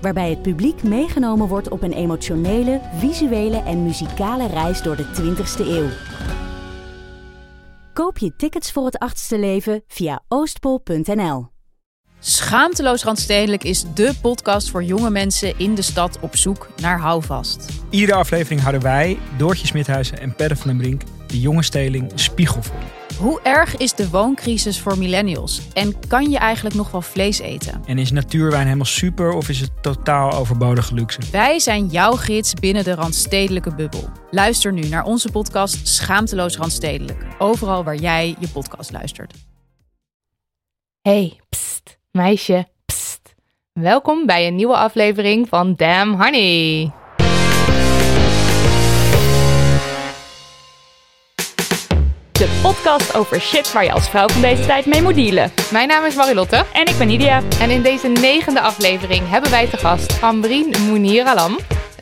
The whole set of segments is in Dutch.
Waarbij het publiek meegenomen wordt op een emotionele, visuele en muzikale reis door de 20ste eeuw. Koop je tickets voor het achtste leven via oostpol.nl. Schaamteloos Randstedelijk is dé podcast voor jonge mensen in de stad op zoek naar houvast. Iedere aflevering houden wij, Doortje Smithuizen en Perre van den Brink, de jonge steling spiegel voor. Hoe erg is de wooncrisis voor millennials? En kan je eigenlijk nog wel vlees eten? En is natuurwijn helemaal super of is het totaal overbodige luxe? Wij zijn jouw gids binnen de Randstedelijke bubbel. Luister nu naar onze podcast Schaamteloos Randstedelijk. Overal waar jij je podcast luistert. Hey, pst, meisje, pst. Welkom bij een nieuwe aflevering van Damn Honey. De podcast over shit waar je als vrouw van deze tijd mee moet dealen. Mijn naam is Marilotte. En ik ben Nidia. En in deze negende aflevering hebben wij te gast Ambrien Mounir Alam.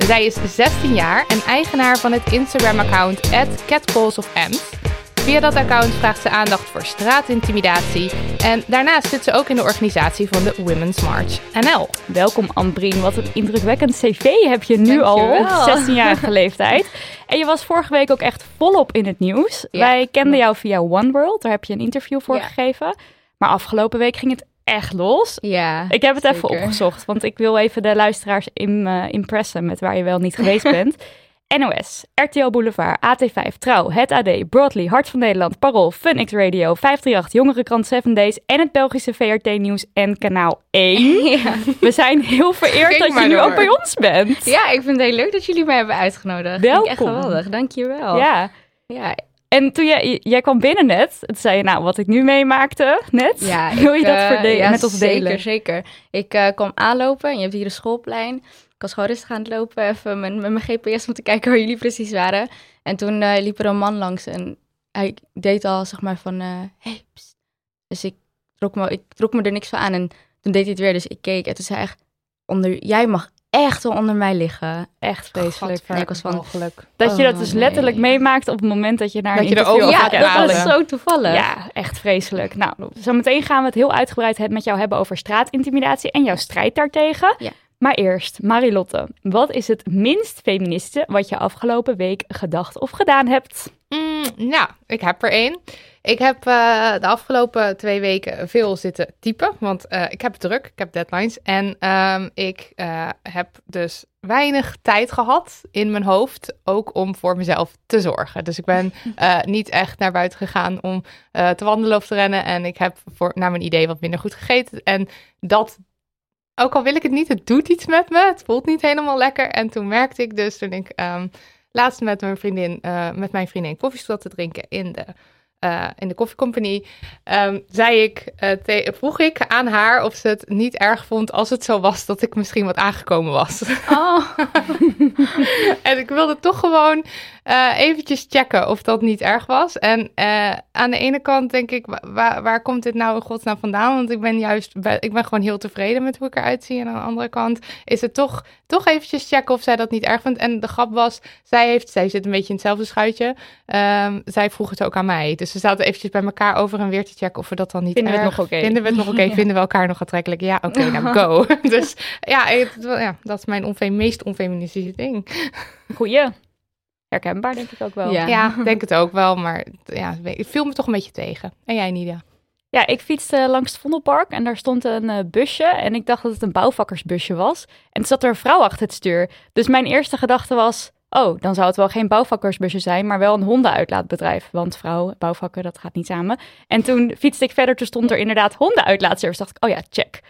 Zij is 16 jaar en eigenaar van het Instagram-account @catcallsofems. Via dat account vraagt ze aandacht voor straatintimidatie. En daarnaast zit ze ook in de organisatie van de Women's March NL. Welkom Ambrien, wat een indrukwekkend cv heb je nu al op Dankjewel. 16-jarige leeftijd. En je was vorige week ook echt volop in het nieuws. Ja, Wij kenden jou via One World, daar heb je een interview voor Ja. gegeven. Maar afgelopen week ging het echt los. Ja, Ik heb het even opgezocht, want ik wil even de luisteraars im, eh, impressen met waar je wel niet geweest bent. NOS, RTL Boulevard, AT5, Trouw, Het AD, Broadly, Hart van Nederland, Parool, FunX Radio, 538, Jongerenkrant 7 Days en het Belgische VRT Nieuws en Kanaal 1. Ja. We zijn heel vereerd Ging dat je nu door. ook bij ons bent. ja, ik vind het heel leuk dat jullie mij hebben uitgenodigd. Ik echt Welkom. geweldig, dankjewel. Ja. ja, En toen jij, jij kwam binnen net, toen zei je nou wat ik nu meemaakte net. ja Wil je dat verde- ja, met ons delen? Zeker, zeker. Ik eh, kwam aanlopen en je hebt hier een schoolplein. Ik was gewoon rustig aan het lopen, even met, met mijn GPS om te kijken waar jullie precies waren. En toen eh, liep er een man langs en hij deed al zeg maar van, eh hey, pst. Dus ik trok, me, ik trok me er niks van aan en toen deed hij het weer, dus ik keek. En toen zei hij echt, onder, jij mag echt wel onder mij liggen. Echt vreselijk. En ik was van, Dat je dat Oh, dus nee. letterlijk meemaakt op het moment dat je naar Dat een je er over ja, gaat dat was zo toevallig. Ja, echt vreselijk. Nou, zometeen gaan we het heel uitgebreid met jou hebben over straatintimidatie en jouw strijd daartegen. Ja. Maar eerst, Marilotte, wat is het minst feministe wat je afgelopen week gedacht of gedaan hebt? Mm, nou, ik heb er één. Ik heb eh, de afgelopen twee weken veel zitten typen, want eh, ik heb druk, ik heb deadlines. En ehm, ik eh, heb dus weinig tijd gehad in mijn hoofd, ook om voor mezelf te zorgen. Dus ik ben niet echt naar buiten gegaan om te wandelen of te rennen. En ik heb voor, naar mijn idee wat minder goed gegeten. En dat, ook al wil ik het niet, het doet iets met me. Het voelt niet helemaal lekker. En toen merkte ik dus, toen ik ehm, laatst met mijn vriendin, eh, met mijn vriendin koffie zat te drinken in de, eh, in de koffiecompagnie, ehm, zei ik, eh, vroeg ik aan haar of ze het niet erg vond als het zo was dat ik misschien wat aangekomen was. Oh, en ik wilde toch gewoon eh, eventjes checken of dat niet erg was. En eh, aan de ene kant denk ik, wa- waar, waar komt dit nou in godsnaam vandaan? Want ik ben juist, ik ben gewoon heel tevreden met hoe ik eruit zie. En aan de andere kant is het toch, toch eventjes checken of zij dat niet erg vindt. En de grap was, zij, heeft, zij zit een beetje in hetzelfde schuitje. Ehm, zij vroeg het ook aan mij. Dus we zaten eventjes bij elkaar over en weer te checken of we dat dan niet Vinden we het erg nog oké? Vinden we het nog oké? Vinden we elkaar nog aantrekkelijk? Ja, oké, nou go. dus ja, het- ja, dat is mijn meest onfeministische ding. Goeie. Herkenbaar denk ik ook wel. Ja. Denk het ook wel, maar ja, het viel me toch een beetje tegen. En jij, Nidia? Ja, ik fietste langs het Vondelpark en daar stond een eh, busje. En ik dacht dat het een bouwvakkersbusje was. En er zat er een vrouw achter het stuur. Dus mijn eerste gedachte was... Oh, dan zou het wel geen bouwvakkersbusje zijn, maar wel een hondenuitlaatbedrijf. Want vrouw, bouwvakker, dat gaat niet samen. En toen fietste ik verder, toen stond er inderdaad hondenuitlaatservice. dacht ik, oh ja, check.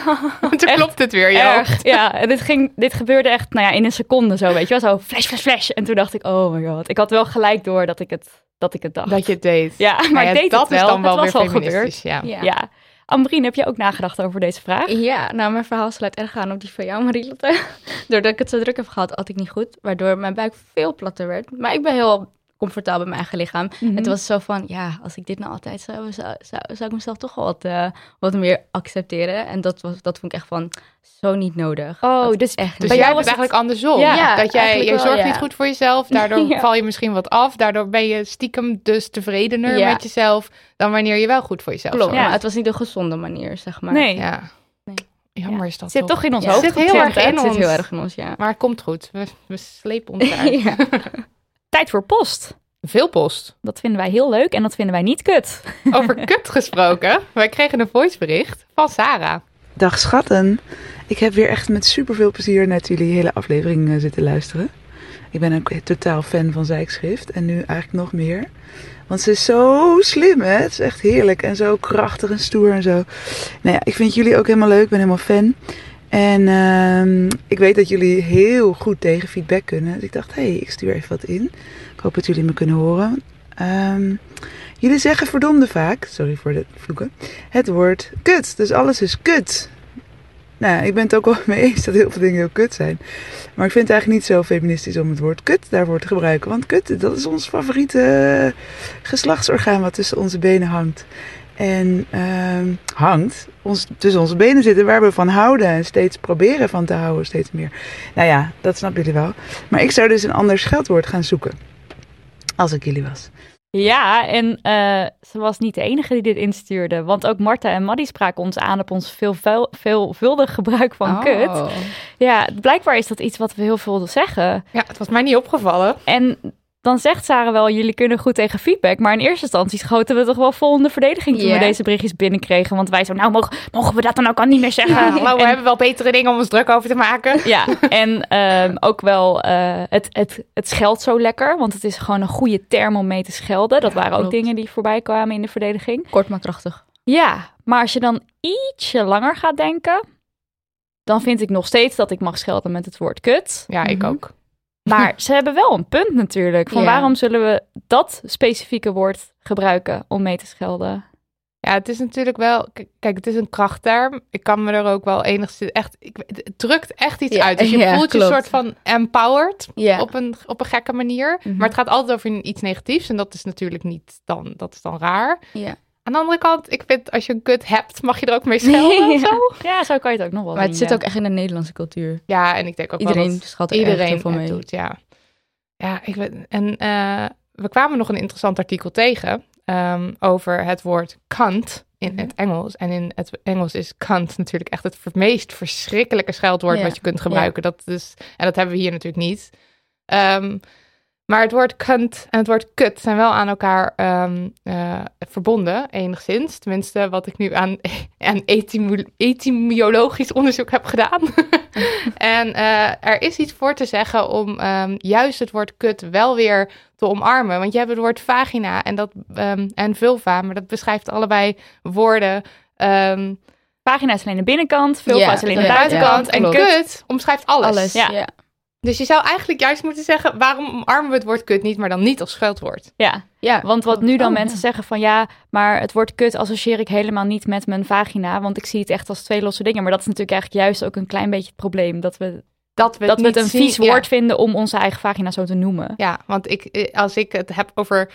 Toen Echt klopt het weer, ja. Erg. Ja, en dit, ging, dit gebeurde echt nou ja, in een seconde zo, weet je wel. Zo flash, flash, flash. En toen dacht ik, oh my god. Ik had wel gelijk door dat ik het, dat ik het dacht. Dat je het deed. Ja, maar Maar ja, ik deed dat het wel. is dan wel het weer al feministisch, ja. Ja. ja. Ambrien, heb je ook nagedacht over deze vraag? Ja, nou, mijn verhaal sluit erg aan op die van jou, Marielotte. Doordat ik het zo druk heb gehad, had ik niet goed. Waardoor mijn buik veel platter werd. Maar ik ben heel comfortabel met mijn eigen lichaam. Mhm. Het was zo van, ja, als ik dit nou altijd zou, zou, zou, zou ik mezelf toch wel wat, eh, wat meer accepteren. En dat, was, dat vond ik echt van, zo niet nodig. Oh, Dat dus- echt Dus Bij jij jou hebt het was eigenlijk andersom. Ja, dat jij, je wel, zorgt ja. niet goed voor jezelf, daardoor Ja. val je misschien wat af. Daardoor ben je stiekem dus tevredener Ja. met jezelf dan wanneer je wel goed voor jezelf Klopt, zorgt. maar het was niet de gezonde manier, zeg maar. nee, Ja. Nee. Jammer is dat zit toch in ons Ja. hoofd. Zit heel erg in zit ons. heel erg in ons, ja. Maar het komt goed. We, we slepen ons eruit. Tijd voor post. Veel post. Dat vinden wij heel leuk en dat vinden wij niet kut. Over kut gesproken. Wij kregen een voicebericht van Sarah. Dag schatten. Ik heb weer echt met superveel plezier naar jullie hele aflevering eh, zitten luisteren. Ik ben ook totaal fan van Zijkschrift en nu eigenlijk nog meer. Want ze is zo slim, hè? Het is echt heerlijk en zo krachtig en stoer en zo. Nou ja, ik vind jullie ook helemaal leuk. Ik ben helemaal fan. En ehm, ik weet dat jullie heel goed tegen feedback kunnen. Dus ik dacht, hé, hey, ik stuur even wat in. Ik hoop dat jullie me kunnen horen. Ehm, jullie zeggen verdomde vaak, sorry voor de vloeken, het woord kut. Dus alles is kut. Nou, ik ben het ook wel mee eens dat heel veel dingen heel kut zijn. Maar ik vind het eigenlijk niet zo feministisch om het woord kut daarvoor te gebruiken. Want kut, dat is ons favoriete geslachtsorgaan wat tussen onze benen hangt. En ehm, hangt, ons, tussen onze benen zitten waar we van houden. En steeds proberen van te houden, steeds meer. Nou ja, dat snappen jullie wel. Maar ik zou dus een ander scheldwoord gaan zoeken. Als ik jullie was. Ja, en eh, ze was niet de enige die dit instuurde. Want ook Marta en Maddie spraken ons aan op ons veelvuil- veelvuldig gebruik van Oh. kut. Ja, blijkbaar is dat iets wat we heel veel zeggen. Ja, het was mij niet opgevallen. En dan zegt Sarah wel, jullie kunnen goed tegen feedback. Maar in eerste instantie schoten we toch wel vol in de verdediging toen we deze berichtjes binnenkregen. Want wij zo, nou mogen, mogen we dat dan ook al niet meer zeggen? Ja, hallo, we En- hebben wel betere dingen om ons druk over te maken. Ja, en ehm, ook wel eh, het, het, het scheldt zo lekker. Want het is gewoon een goede term om mee te schelden. Dat waren ook klopt. dingen die voorbij kwamen in de verdediging. Kort maar krachtig. Ja, maar als je dan ietsje langer gaat denken... dan vind ik nog steeds dat ik mag schelden met het woord kut. Ja, ik Mhm. ook. Maar ze hebben wel een punt natuurlijk. Van Ja. waarom zullen we dat specifieke woord gebruiken om mee te schelden? Ja, het is natuurlijk wel. Kijk, het is een krachtterm. Ik kan me er ook wel enigszins echt. Ik, het drukt echt iets Ja, uit. Dus je ja, voelt je klopt. soort van empowered Ja. op, een, op een gekke manier. Mhm. Maar het gaat altijd over iets negatiefs. En dat is natuurlijk niet dan. Dat is dan raar. Aan de andere kant, ik vind als je een kut hebt, mag je er ook mee schelden. Ja. zo. Ja, zo kan je het ook nog wel Maar het zit ja. ook echt in de Nederlandse cultuur. Ja, en ik denk ook wel Iedereen dat schat er iedereen het mee. doet. Ja, ja ik weet. En eh, we kwamen nog een interessant artikel tegen ehm, over het woord kant in Mhm. het Engels. En in het Engels is kant natuurlijk echt het meest verschrikkelijke scheldwoord Ja. wat je kunt gebruiken. Dat is, en dat hebben we hier natuurlijk niet. Ehm, maar het woord kant en het woord kut zijn wel aan elkaar ehm, eh, verbonden, enigszins. Tenminste, wat ik nu aan, aan etymo- etymologisch onderzoek heb gedaan. en eh, er is iets voor te zeggen om ehm, juist het woord kut wel weer te omarmen. Want je hebt het woord vagina en, dat, ehm, en vulva, maar dat beschrijft allebei woorden. ehm, Pagina is alleen de binnenkant, vulva Ja, is alleen de buitenkant. ja, en klopt. kut kut omschrijft alles. Alles. Ja. Ja. Dus je zou eigenlijk juist moeten zeggen, waarom omarmen we het woord kut niet, maar dan niet als scheldwoord? Ja, Ja. want wat nu dan Oh, mensen ja. zeggen van ja, maar het woord kut associeer ik helemaal niet met mijn vagina, want ik zie het echt als twee losse dingen. Maar dat is natuurlijk eigenlijk juist ook een klein beetje het probleem, dat we, Dat we dat we het niet een zien- vies ja. woord vinden om onze eigen vagina zo te noemen. Ja, want ik, eh, als ik het heb over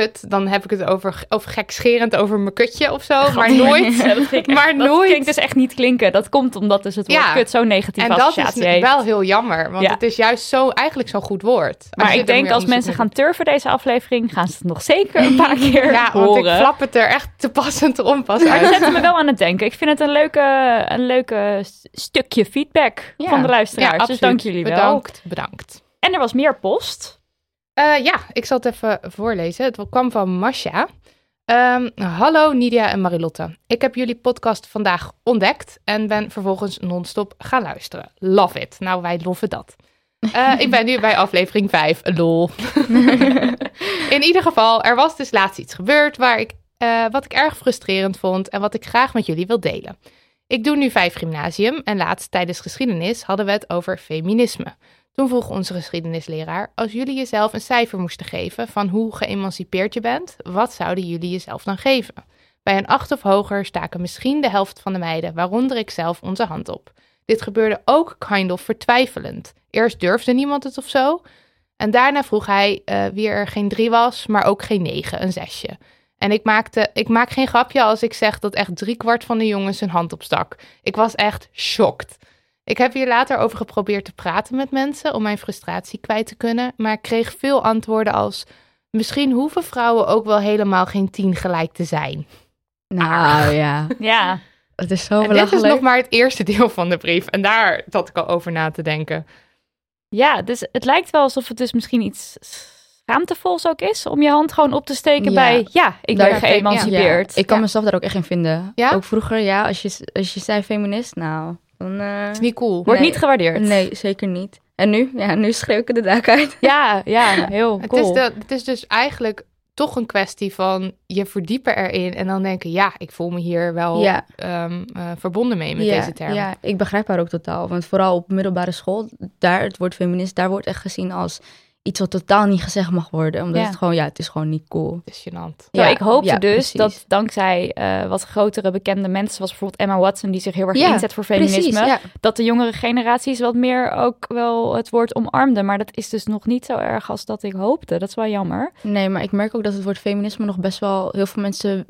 kut, dan heb ik het over, over gekscherend over mijn kutje of zo, maar nooit. Ja, dat maar dat nooit. klinkt dus echt niet klinken. Dat komt omdat dus het woord Ja. kut zo'n negatieve En dat is heeft. wel heel jammer, want Ja. het is juist zo, eigenlijk zo'n goed woord. Maar ik denk als mensen gaan turven deze aflevering, gaan ze het nog zeker een paar keer. Ja, want ik flap het er echt te pas en te onpas Maar dat uit. zet me wel aan het denken. Ik vind het een leuke, een leuke stukje feedback van de luisteraars. Dus dank jullie wel. Bedankt, bedankt. En er was meer post. Eh, ja, ik zal het even voorlezen. Het kwam van Masha. Ehm, hallo Nidia en Marilotte. Ik heb jullie podcast vandaag ontdekt en ben vervolgens non-stop gaan luisteren. Love it. Nou, wij loven dat. Eh, ik ben nu bij aflevering 5. Lol. In ieder geval, er was dus laatst iets gebeurd waar ik, eh, wat ik erg frustrerend vond en wat ik graag met jullie wil delen. Ik doe nu vijf gymnasium en laatst tijdens geschiedenis hadden we het over feminisme. Toen vroeg onze geschiedenisleraar: Als jullie jezelf een cijfer moesten geven van hoe geëmancipeerd je bent, wat zouden jullie jezelf dan geven? Bij een acht of hoger staken misschien de helft van de meiden, waaronder ik zelf, onze hand op. Dit gebeurde ook kind of vertwijfelend. Eerst durfde niemand het of zo. En daarna vroeg hij uh, wie er geen drie was, maar ook geen negen, een zesje. En ik, maakte, ik maak geen grapje als ik zeg dat echt driekwart van de jongens zijn hand opstak. Ik was echt shocked. Ik heb hier later over geprobeerd te praten met mensen om mijn frustratie kwijt te kunnen, maar ik kreeg veel antwoorden als: misschien hoeven vrouwen ook wel helemaal geen tien gelijk te zijn. Nou ja. Ja. Het is zo en dit is nog maar het eerste deel van de brief. En daar zat ik al over na te denken. Ja, dus het lijkt wel alsof het dus misschien iets schaamtevols ook is om je hand gewoon op te steken bij, ja, ik ben geëmancipeerd. Ja. Ik kan mezelf daar ook echt in vinden. Ja? Ook vroeger, ja, als je, als je zei feminist, nou, dan... Uh, is niet cool. Wordt niet gewaardeerd. Nee, zeker niet. En nu? Ja, nu schreeuw ik de dak uit. Ja, ja, heel cool. Het is, de, het is dus eigenlijk toch een kwestie van je verdiepen erin en dan denken, ja, ik voel me hier wel ja. Ehm, eh, verbonden mee met deze term. Ja, ik begrijp haar ook totaal. Want vooral op middelbare school, daar het woord feminist, daar wordt echt gezien als iets wat totaal niet gezegd mag worden. Omdat het gewoon, ja, het is gewoon niet cool. Het is gênant. Ja, ik hoopte dus dat dankzij uh, wat grotere bekende mensen, zoals bijvoorbeeld Emma Watson, die zich heel erg inzet voor feminisme, dat de jongere generaties wat meer ook wel het woord omarmden. Maar dat is dus nog niet zo erg als dat ik hoopte. Dat is wel jammer. Nee, maar ik merk ook dat het woord feminisme nog best wel heel veel mensen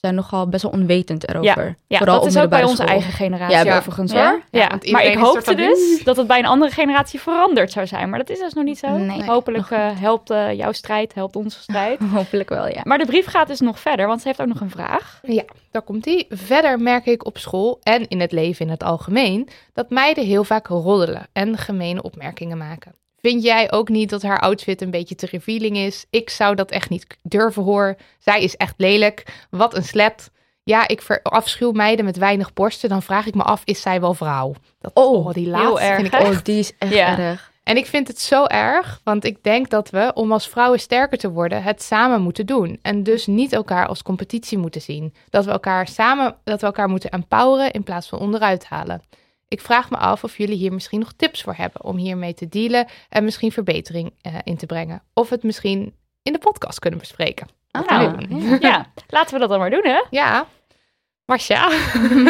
zijn nogal best wel onwetend erover. Ja, ja Vooral dat is ook bij onze eigen generatie ja, overigens hoor. Ja, maar ik hoopte dus dat het bij een andere generatie veranderd zou zijn. Maar dat is dus nog niet zo. Nee, Hopelijk uh, helpt uh, jouw strijd, helpt onze strijd. Hopelijk wel, ja. Maar de brief gaat dus nog verder, want ze heeft ook nog een vraag. Ja, daar komt die. Verder merk ik op school en in het leven in het algemeen... dat meiden heel vaak roddelen en gemene opmerkingen maken. Vind jij ook niet dat haar outfit een beetje te revealing is? Ik zou dat echt niet durven horen. Zij is echt lelijk. Wat een slet. Ja, ik afschuw meiden met weinig borsten. Dan vraag ik me af, is zij wel vrouw? Dat, oh, oh die laatste erg. vind ik Oh, die is echt erg. En ik vind het zo erg, want ik denk dat we, om als vrouwen sterker te worden, het samen moeten doen. En dus niet elkaar als competitie moeten zien. Dat we elkaar samen, dat we elkaar moeten empoweren in plaats van onderuit halen. Ik vraag me af of jullie hier misschien nog tips voor hebben om hiermee te dealen en misschien verbetering uh, in te brengen. Of het misschien in de podcast kunnen bespreken. Ah, ja. ja. laten we dat dan maar doen, hè? Ja. Marcia,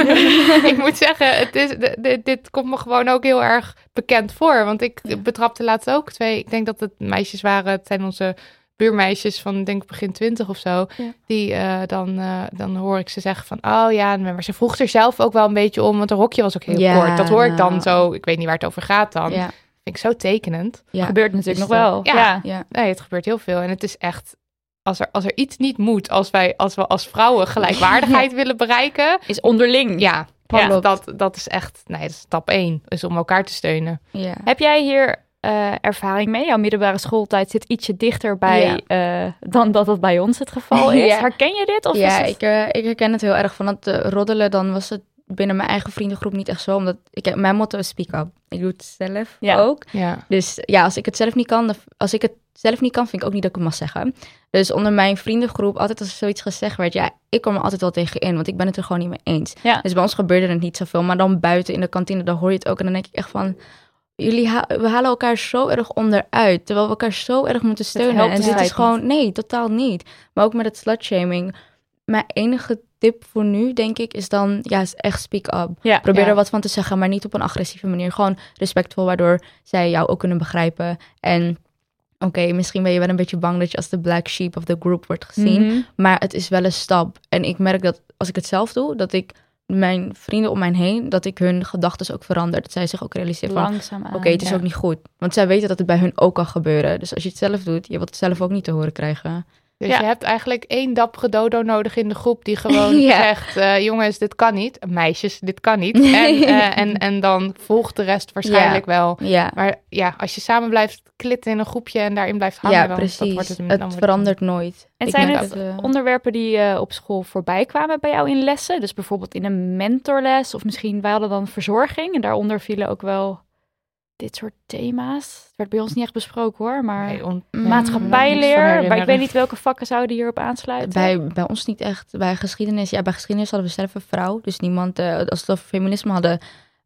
ik moet zeggen, het is, dit, dit, komt me gewoon ook heel erg bekend voor. Want ik betrapte laatst ook twee, ik denk dat het meisjes waren, het zijn onze buurmeisjes van denk begin twintig of zo, die uh, dan, uh, dan hoor ik ze zeggen van, oh ja, maar ze vroeg er zelf ook wel een beetje om, want haar rokje was ook heel kort. Dat hoor ik dan zo, ik weet niet waar het over gaat dan. Ja. Vind ik zo tekenend. Ja. Gebeurt natuurlijk nog wel. Ja. ja. nee, het gebeurt heel veel en het is echt als er, als er iets niet moet, als wij als we als vrouwen gelijkwaardigheid willen bereiken, is onderling. Ja, ja. Dat, dat is echt, nee, dat is stap één, is om elkaar te steunen. Ja. Heb jij hier uh, ervaring mee. Jouw middelbare schooltijd zit ietsje dichter bij uh, dan dat het bij ons het geval is. Herken je dit? Of ja, het... ik, uh, ik herken het heel erg. Van het roddelen, dan was het binnen mijn eigen vriendengroep niet echt zo. Omdat ik, mijn motto is speak up. Ik doe het zelf ja. ook. Ja. Dus ja, als ik het zelf niet kan, als ik het zelf niet kan, vind ik ook niet dat ik het mag zeggen. Dus onder mijn vriendengroep, altijd als er zoiets gezegd werd, ja, ik kom er altijd wel tegen in, want ik ben het er gewoon niet mee eens. Ja. Dus bij ons gebeurde het niet zoveel. Maar dan buiten in de kantine, dan hoor je het ook. En dan denk ik echt van, jullie we halen elkaar zo erg onderuit, terwijl we elkaar zo erg moeten steunen. En dit is gewoon, nee, totaal niet. Maar ook met het slutshaming. Mijn enige tip voor nu, denk ik, is dan, ja, is echt speak up. Ja, Probeer er wat van te zeggen, maar niet op een agressieve manier. Gewoon respectvol, waardoor zij jou ook kunnen begrijpen. En oké, misschien ben je wel een beetje bang dat je als de black sheep of the group wordt gezien. Mhm. Maar het is wel een stap. En ik merk dat als ik het zelf doe, dat ik mijn vrienden om mij heen, dat ik hun gedachten ook verander. Dat zij zich ook realiseren van, oké, het is ook niet goed. Want zij weten dat het bij hun ook kan gebeuren. Dus als je het zelf doet, je wilt het zelf ook niet te horen krijgen. Dus je hebt eigenlijk één dappere dodo nodig in de groep die gewoon zegt: uh, jongens, dit kan niet. Meisjes, dit kan niet. En, uh, en, en dan volgt de rest waarschijnlijk wel. Maar ja, als je samen blijft klitten in een groepje en daarin blijft hangen, ja, dan, precies. wordt het, het verandert nooit. En zijn het onderwerpen die uh, op school voorbij kwamen bij jou in lessen? Dus bijvoorbeeld in een mentorles of misschien wij hadden dan verzorging en daaronder vielen ook wel dit soort thema's. Het werd bij ons niet echt besproken hoor, maar nee, maatschappijleer. Maar ik weet niet welke vakken zouden hierop aansluiten. Bij, bij ons niet echt. Bij geschiedenis, ja, bij geschiedenis hadden we zelf een vrouw. Dus niemand, uh, als we over feminisme hadden,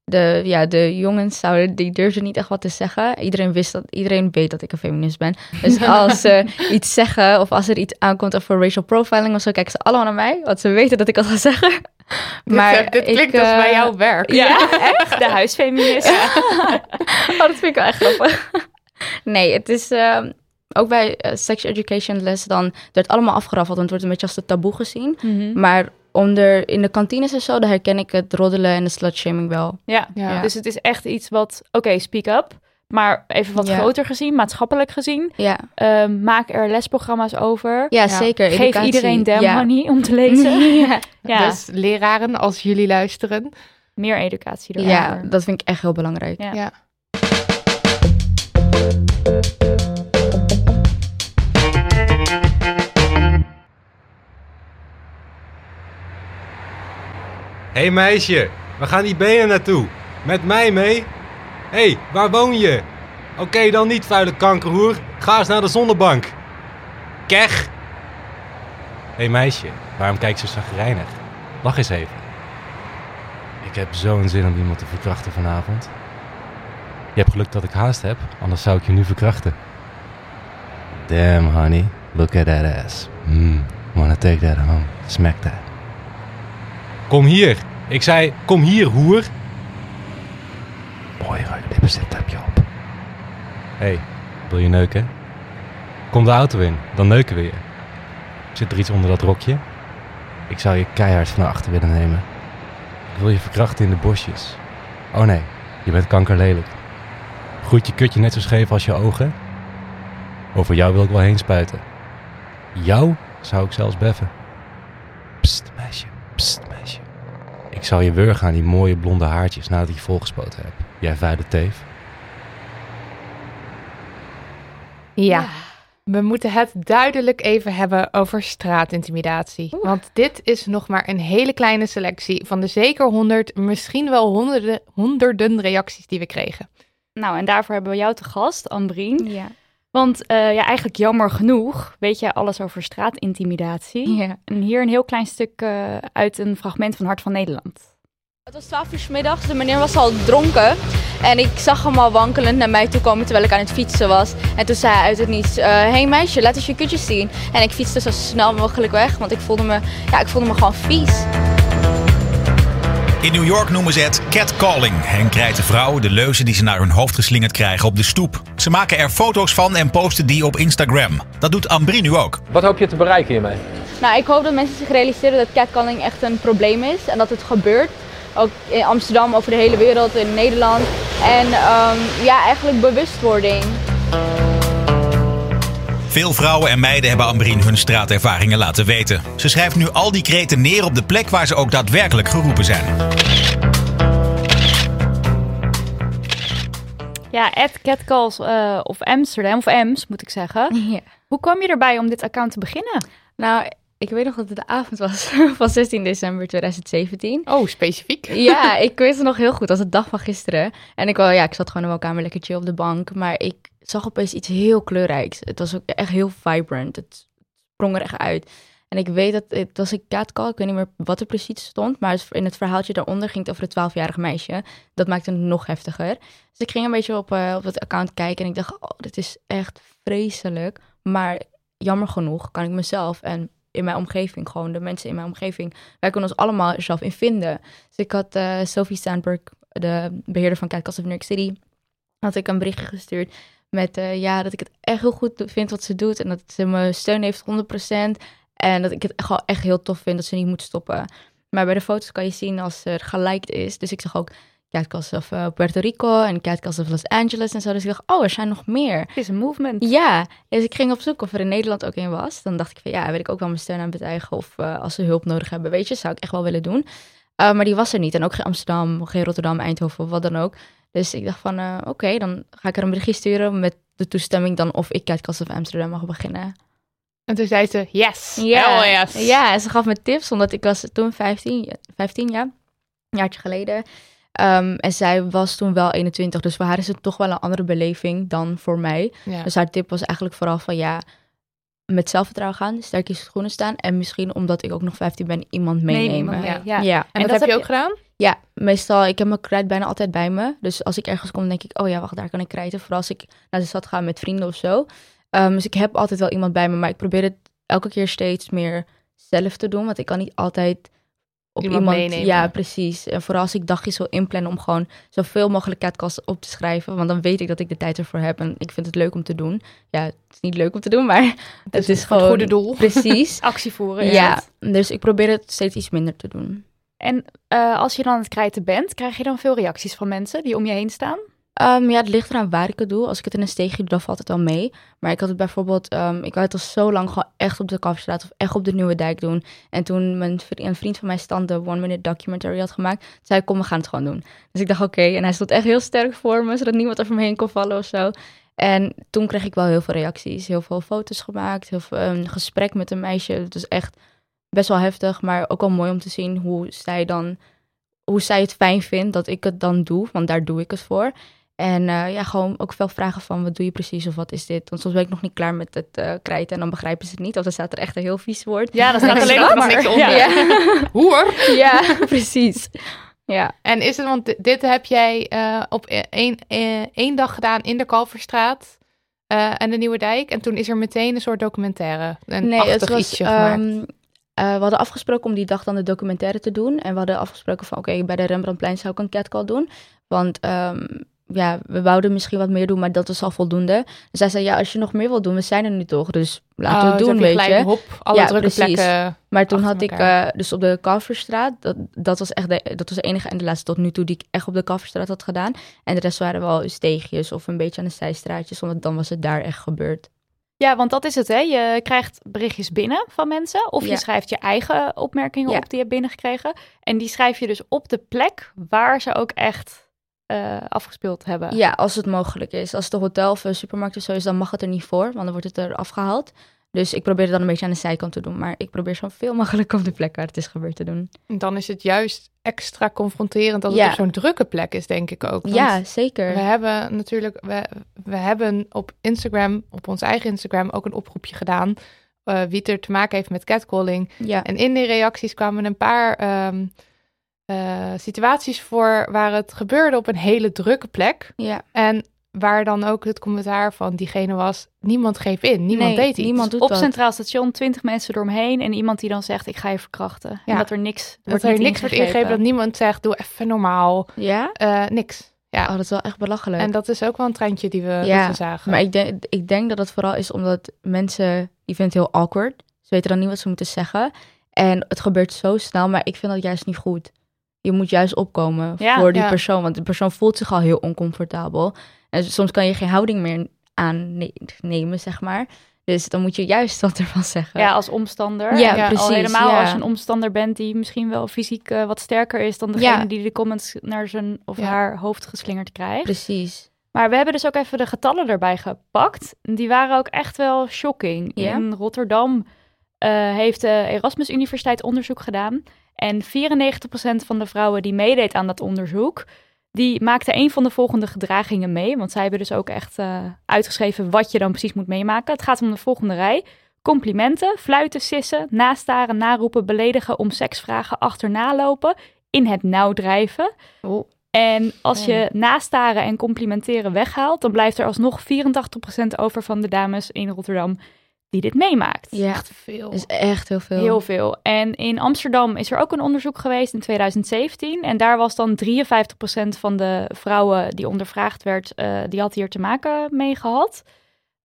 de, ja, de jongens zouden, die durfden niet echt wat te zeggen. Iedereen wist dat, iedereen weet dat ik een feminist ben. Dus als ze iets zeggen of als er iets aankomt over racial profiling of zo, kijken ze allemaal naar mij, want ze weten dat ik dat ga zeggen. Maar dit, klinkt als bij jouw werk. Ja, echt? De huisfeminist. oh, dat vind ik wel echt grappig. Nee, het is uh, ook bij uh, sex education les dan werd allemaal afgeraffeld en het wordt een beetje als de taboe gezien. Mhm. Maar onder in de kantines en zo, daar herken ik het roddelen en de slutshaming wel. Ja, ja. dus het is echt iets wat, oké, speak up. Maar even wat groter gezien, maatschappelijk gezien. Ja. Uh, maak er lesprogramma's over. Ja, zeker. Geef Educatie. iedereen damn honey om te lezen. ja. Dus leraren, als jullie luisteren. Meer educatie erover. Ja, dat vind ik echt heel belangrijk. ja. Hé hey meisje, we gaan die benen naartoe. Met mij mee? Hé, hey, waar woon je? Oké, dan niet, vuile kankerhoer. Ga eens naar de zonnebank. Kech! Hé hey meisje, waarom kijk je zo zagrijnig? Lach eens even. Ik heb zo'n zin om iemand te verkrachten vanavond. Je hebt geluk dat ik haast heb, anders zou ik je nu verkrachten. Damn, honey. Look at that ass. Mm, wanna take that home. Smack that. Kom hier. Ik zei, kom hier, hoer. Mooi rode lippenstift heb je op. Hé, hey, wil je neuken? Kom de auto in, dan neuken we je. Zit er iets onder dat rokje? Ik zou je keihard van achter willen nemen. Ik wil je verkrachten in de bosjes. Oh nee, je bent kankerlelijk. Groeit je kutje net zo scheef als je ogen? Over jou wil ik wel heen spuiten. Jou zou ik zelfs beffen. Pst, meisje, pst, meisje. Ik zal je wurgen aan die mooie blonde haartjes nadat ik je volgespoten heb. Jij vuile teef. Ja. We moeten het duidelijk even hebben over straatintimidatie. Want dit is nog maar een hele kleine selectie van de zeker honderd, misschien wel honderden, honderden reacties die we kregen. Nou, en daarvoor hebben we jou te gast, Ambrien. Ja. Want uh, ja, eigenlijk jammer genoeg weet jij alles over straatintimidatie. Ja. En hier een heel klein stuk uh, uit een fragment van Hart van Nederland. Het was 12 uur s middags, de meneer was al dronken. En ik zag hem al wankelend naar mij toe komen terwijl ik aan het fietsen was. En toen zei hij uit het niets, hé uh, hey meisje, laat eens je kutjes zien. En ik fietste zo snel mogelijk weg, want ik voelde me, ja, ik voelde me gewoon vies. In New York noemen ze het catcalling en krijten vrouwen de leuzen die ze naar hun hoofd geslingerd krijgen op de stoep. Ze maken er foto's van en posten die op Instagram. Dat doet Ambri nu ook. Wat hoop je te bereiken hiermee? Nou, ik hoop dat mensen zich realiseren dat catcalling echt een probleem is en dat het gebeurt. Ook in Amsterdam, over de hele wereld, in Nederland. En um, ja, eigenlijk bewustwording. Veel vrouwen en meiden hebben Ambrien hun straatervaringen laten weten. Ze schrijft nu al die kreten neer op de plek waar ze ook daadwerkelijk geroepen zijn. Ja, at Catcalls uh, of Amsterdam, of Ems moet ik zeggen. Ja. Hoe kwam je erbij om dit account te beginnen? Nou, ik weet nog dat het de avond was van 16 december 2017. Oh, specifiek? Ja, ik weet het nog heel goed. Dat was de dag van gisteren. En ik, wel, ja, ik zat gewoon in mijn kamer lekker chill op de bank. Maar ik zag opeens iets heel kleurrijks. Het was ook echt heel vibrant. Het sprong er echt uit. En ik weet dat het was een catcall. Ik weet niet meer wat er precies stond. Maar in het verhaaltje daaronder ging het over een 12-jarige meisje. Dat maakte het nog heftiger. Dus ik ging een beetje op, uh, op het account kijken. En ik dacht, oh, dit is echt vreselijk. Maar jammer genoeg kan ik mezelf en in mijn omgeving, gewoon de mensen in mijn omgeving, wij kunnen ons allemaal zelf in vinden. Dus ik had uh, Sophie Sandberg, de beheerder van Catcast of New York City, had ik een berichtje gestuurd met uh, ja, dat ik het echt heel goed vind wat ze doet en dat ze me steun heeft 100% en dat ik het echt, echt heel tof vind dat ze niet moet stoppen. Maar bij de foto's kan je zien als er geliked is. Dus ik zag ook Catcast of uh, Puerto Rico en Catcast of Los Angeles en zo. Dus ik dacht, oh, er zijn nog meer. Het is een movement. Ja, dus ik ging op zoek of er in Nederland ook een was. Dan dacht ik van, ja, wil ik ook wel mijn steun aan betuigen. Of uh, als ze hulp nodig hebben, weet je, zou ik echt wel willen doen. Uh, maar die was er niet. En ook geen Amsterdam, geen Rotterdam, Eindhoven of wat dan ook. Dus ik dacht van, oké, okay, dan ga ik er een berichtje sturen met de toestemming dan of ik Catcast of Amsterdam mag beginnen. En toen zei ze, yes, yes. Ja, en ze gaf me tips, omdat ik was toen 15, 15 jaar, een jaartje geleden. Um, en zij was toen wel 21, dus voor haar is het toch wel een andere beleving dan voor mij. Ja. Dus haar tip was eigenlijk vooral van ja, met zelfvertrouwen gaan, sterk in schoenen staan. En misschien omdat ik ook nog 15 ben, iemand meenemen. Nee, ja. ja. En, dat, heb je ook gedaan? Ja, meestal, ik heb mijn krijt bijna altijd bij me. Dus als ik ergens kom, denk ik, oh ja, wacht, daar kan ik krijten. Vooral als ik naar de stad ga met vrienden of zo. Um, dus ik heb altijd wel iemand bij me, maar ik probeer het elke keer steeds meer zelf te doen. Want ik kan niet altijd op iemand, meenemen. Ja, precies. En vooral als ik dagjes wil inplannen om gewoon zoveel mogelijk catcasts op te schrijven. Want dan weet ik dat ik de tijd ervoor heb. En ik vind het leuk om te doen. Ja, het is niet leuk om te doen, maar het, het is, gewoon... Het goede doel. Precies. Actie voeren. Ja, dus ik probeer het steeds iets minder te doen. En uh, als je dan aan het krijten bent, krijg je dan veel reacties van mensen die om je heen staan? Um, ja, het ligt eraan waar ik het doe. Als ik het in een steegje doe, dan valt het wel mee. Maar ik had het bijvoorbeeld, um, ik wou het al zo lang gewoon echt op de Kalverstraat of echt op de Nieuwe Dijk doen. En toen een vriend van mij stand de One Minute Documentary had gemaakt, zei kom, we gaan het gewoon doen. Dus ik dacht, oké. En hij stond echt heel sterk voor me, zodat niemand over me heen kon vallen of zo. En toen kreeg ik wel heel veel reacties. Heel veel foto's gemaakt, heel veel een gesprek met een meisje. Het is echt best wel heftig, maar ook wel mooi om te zien hoe zij dan, hoe zij het fijn vindt dat ik het dan doe, want daar doe ik het voor. En uh, ja, gewoon ook veel vragen van wat doe je precies of wat is dit? Want soms ben ik nog niet klaar met het uh, krijten en dan begrijpen ze het niet. Of dan staat er echt een heel vies woord. Ja, dat staat alleen nog maar niks onder. Ja. Hoer. Ja, precies. Ja. En is het, want dit heb jij uh, op e-, één, één dag gedaan in de Kalverstraat en de Nieuwe Dijk. En toen is er meteen een soort documentaire, een nee, het was, ietsje gemaakt. Um, uh, we hadden afgesproken om die dag dan de documentaire te doen. En we hadden afgesproken van oké, bij de Rembrandtplein zou ik een catcall doen. Want um, ja, we wouden misschien wat meer doen, maar dat is al voldoende. Dus hij zei, ja, als je nog meer wil doen, we zijn er nu toch, dus laten we het oh, doen, weet je. Hop, alle ja, drukke precies. plekken Maar toen had ik, uh, dus op de Kalverstraat, dat, dat was echt de, dat was de enige en de laatste tot nu toe die ik echt op de Kalverstraat had gedaan. En de rest waren wel steegjes of een beetje aan de zijstraatjes, want dan was het daar echt gebeurd. Ja, want dat is het, hè? Je krijgt berichtjes binnen van mensen. Of je schrijft je eigen opmerkingen op die je hebt binnengekregen. En die schrijf je dus op de plek waar ze ook echt uh, afgespeeld hebben. Ja, als het mogelijk is. Als het een hotel of een supermarkt of zo is, dan mag het er niet voor, want dan wordt het er afgehaald. Dus ik probeer het dan een beetje aan de zijkant te doen. Maar ik probeer zoveel mogelijk op de plek waar het is gebeurd te doen. Dan is het juist extra confronterend als het op zo'n drukke plek is, denk ik ook. ja, zeker. We hebben natuurlijk, we, we hebben op Instagram, op ons eigen Instagram, ook een oproepje gedaan. Uh, wie het er te maken heeft met catcalling. Ja. En in die reacties kwamen een paar um, uh, situaties voor waar het gebeurde op een hele drukke plek. Ja. En waar dan ook het commentaar van diegene was: niemand geeft in, niemand deed iets. Niemand doet op Centraal Station, twintig mensen eromheen en iemand die dan zegt: ik ga je verkrachten. Ja. En dat er niks dat wordt er niks wordt ingegeven, dat niemand zegt: doe even normaal. Ja. Uh, niks. Ja. Oh, dat is wel echt belachelijk. En dat is ook wel een trendje die we, ja, zagen. Maar ik denk, ik denk dat het vooral is omdat mensen, die vinden het heel awkward. Ze weten dan niet wat ze moeten zeggen. En het gebeurt zo snel, maar ik vind dat juist niet goed je moet juist opkomen voor die persoon. Want de persoon voelt zich al heel oncomfortabel. En soms kan je geen houding meer aannemen, zeg maar. Dus dan moet je juist wat ervan zeggen. Ja, als omstander. Ja, precies. Al helemaal als je een omstander bent die misschien wel fysiek uh, wat sterker is dan degene die de comments naar zijn of haar hoofd geslingerd krijgt. Precies. Maar we hebben dus ook even de getallen erbij gepakt. Die waren ook echt wel shocking. In Rotterdam uh, heeft de Erasmus Universiteit onderzoek gedaan. En 94% van de vrouwen die meedeed aan dat onderzoek, die maakte een van de volgende gedragingen mee. Want zij hebben dus ook echt uh, uitgeschreven wat je dan precies moet meemaken. Het gaat om de volgende rij. Complimenten, fluiten, sissen, nastaren, naroepen, beledigen, om seks vragen, achterna lopen, in het nauw drijven. Oh. En als je nastaren en complimenteren weghaalt, dan blijft er alsnog 84% over van de dames in Rotterdam die dit meemaakt. Ja, echt veel. is echt heel veel. Heel veel. En in Amsterdam is er ook een onderzoek geweest in 2017. En daar was dan 53% van de vrouwen die ondervraagd werd, uh, die had hier te maken mee gehad.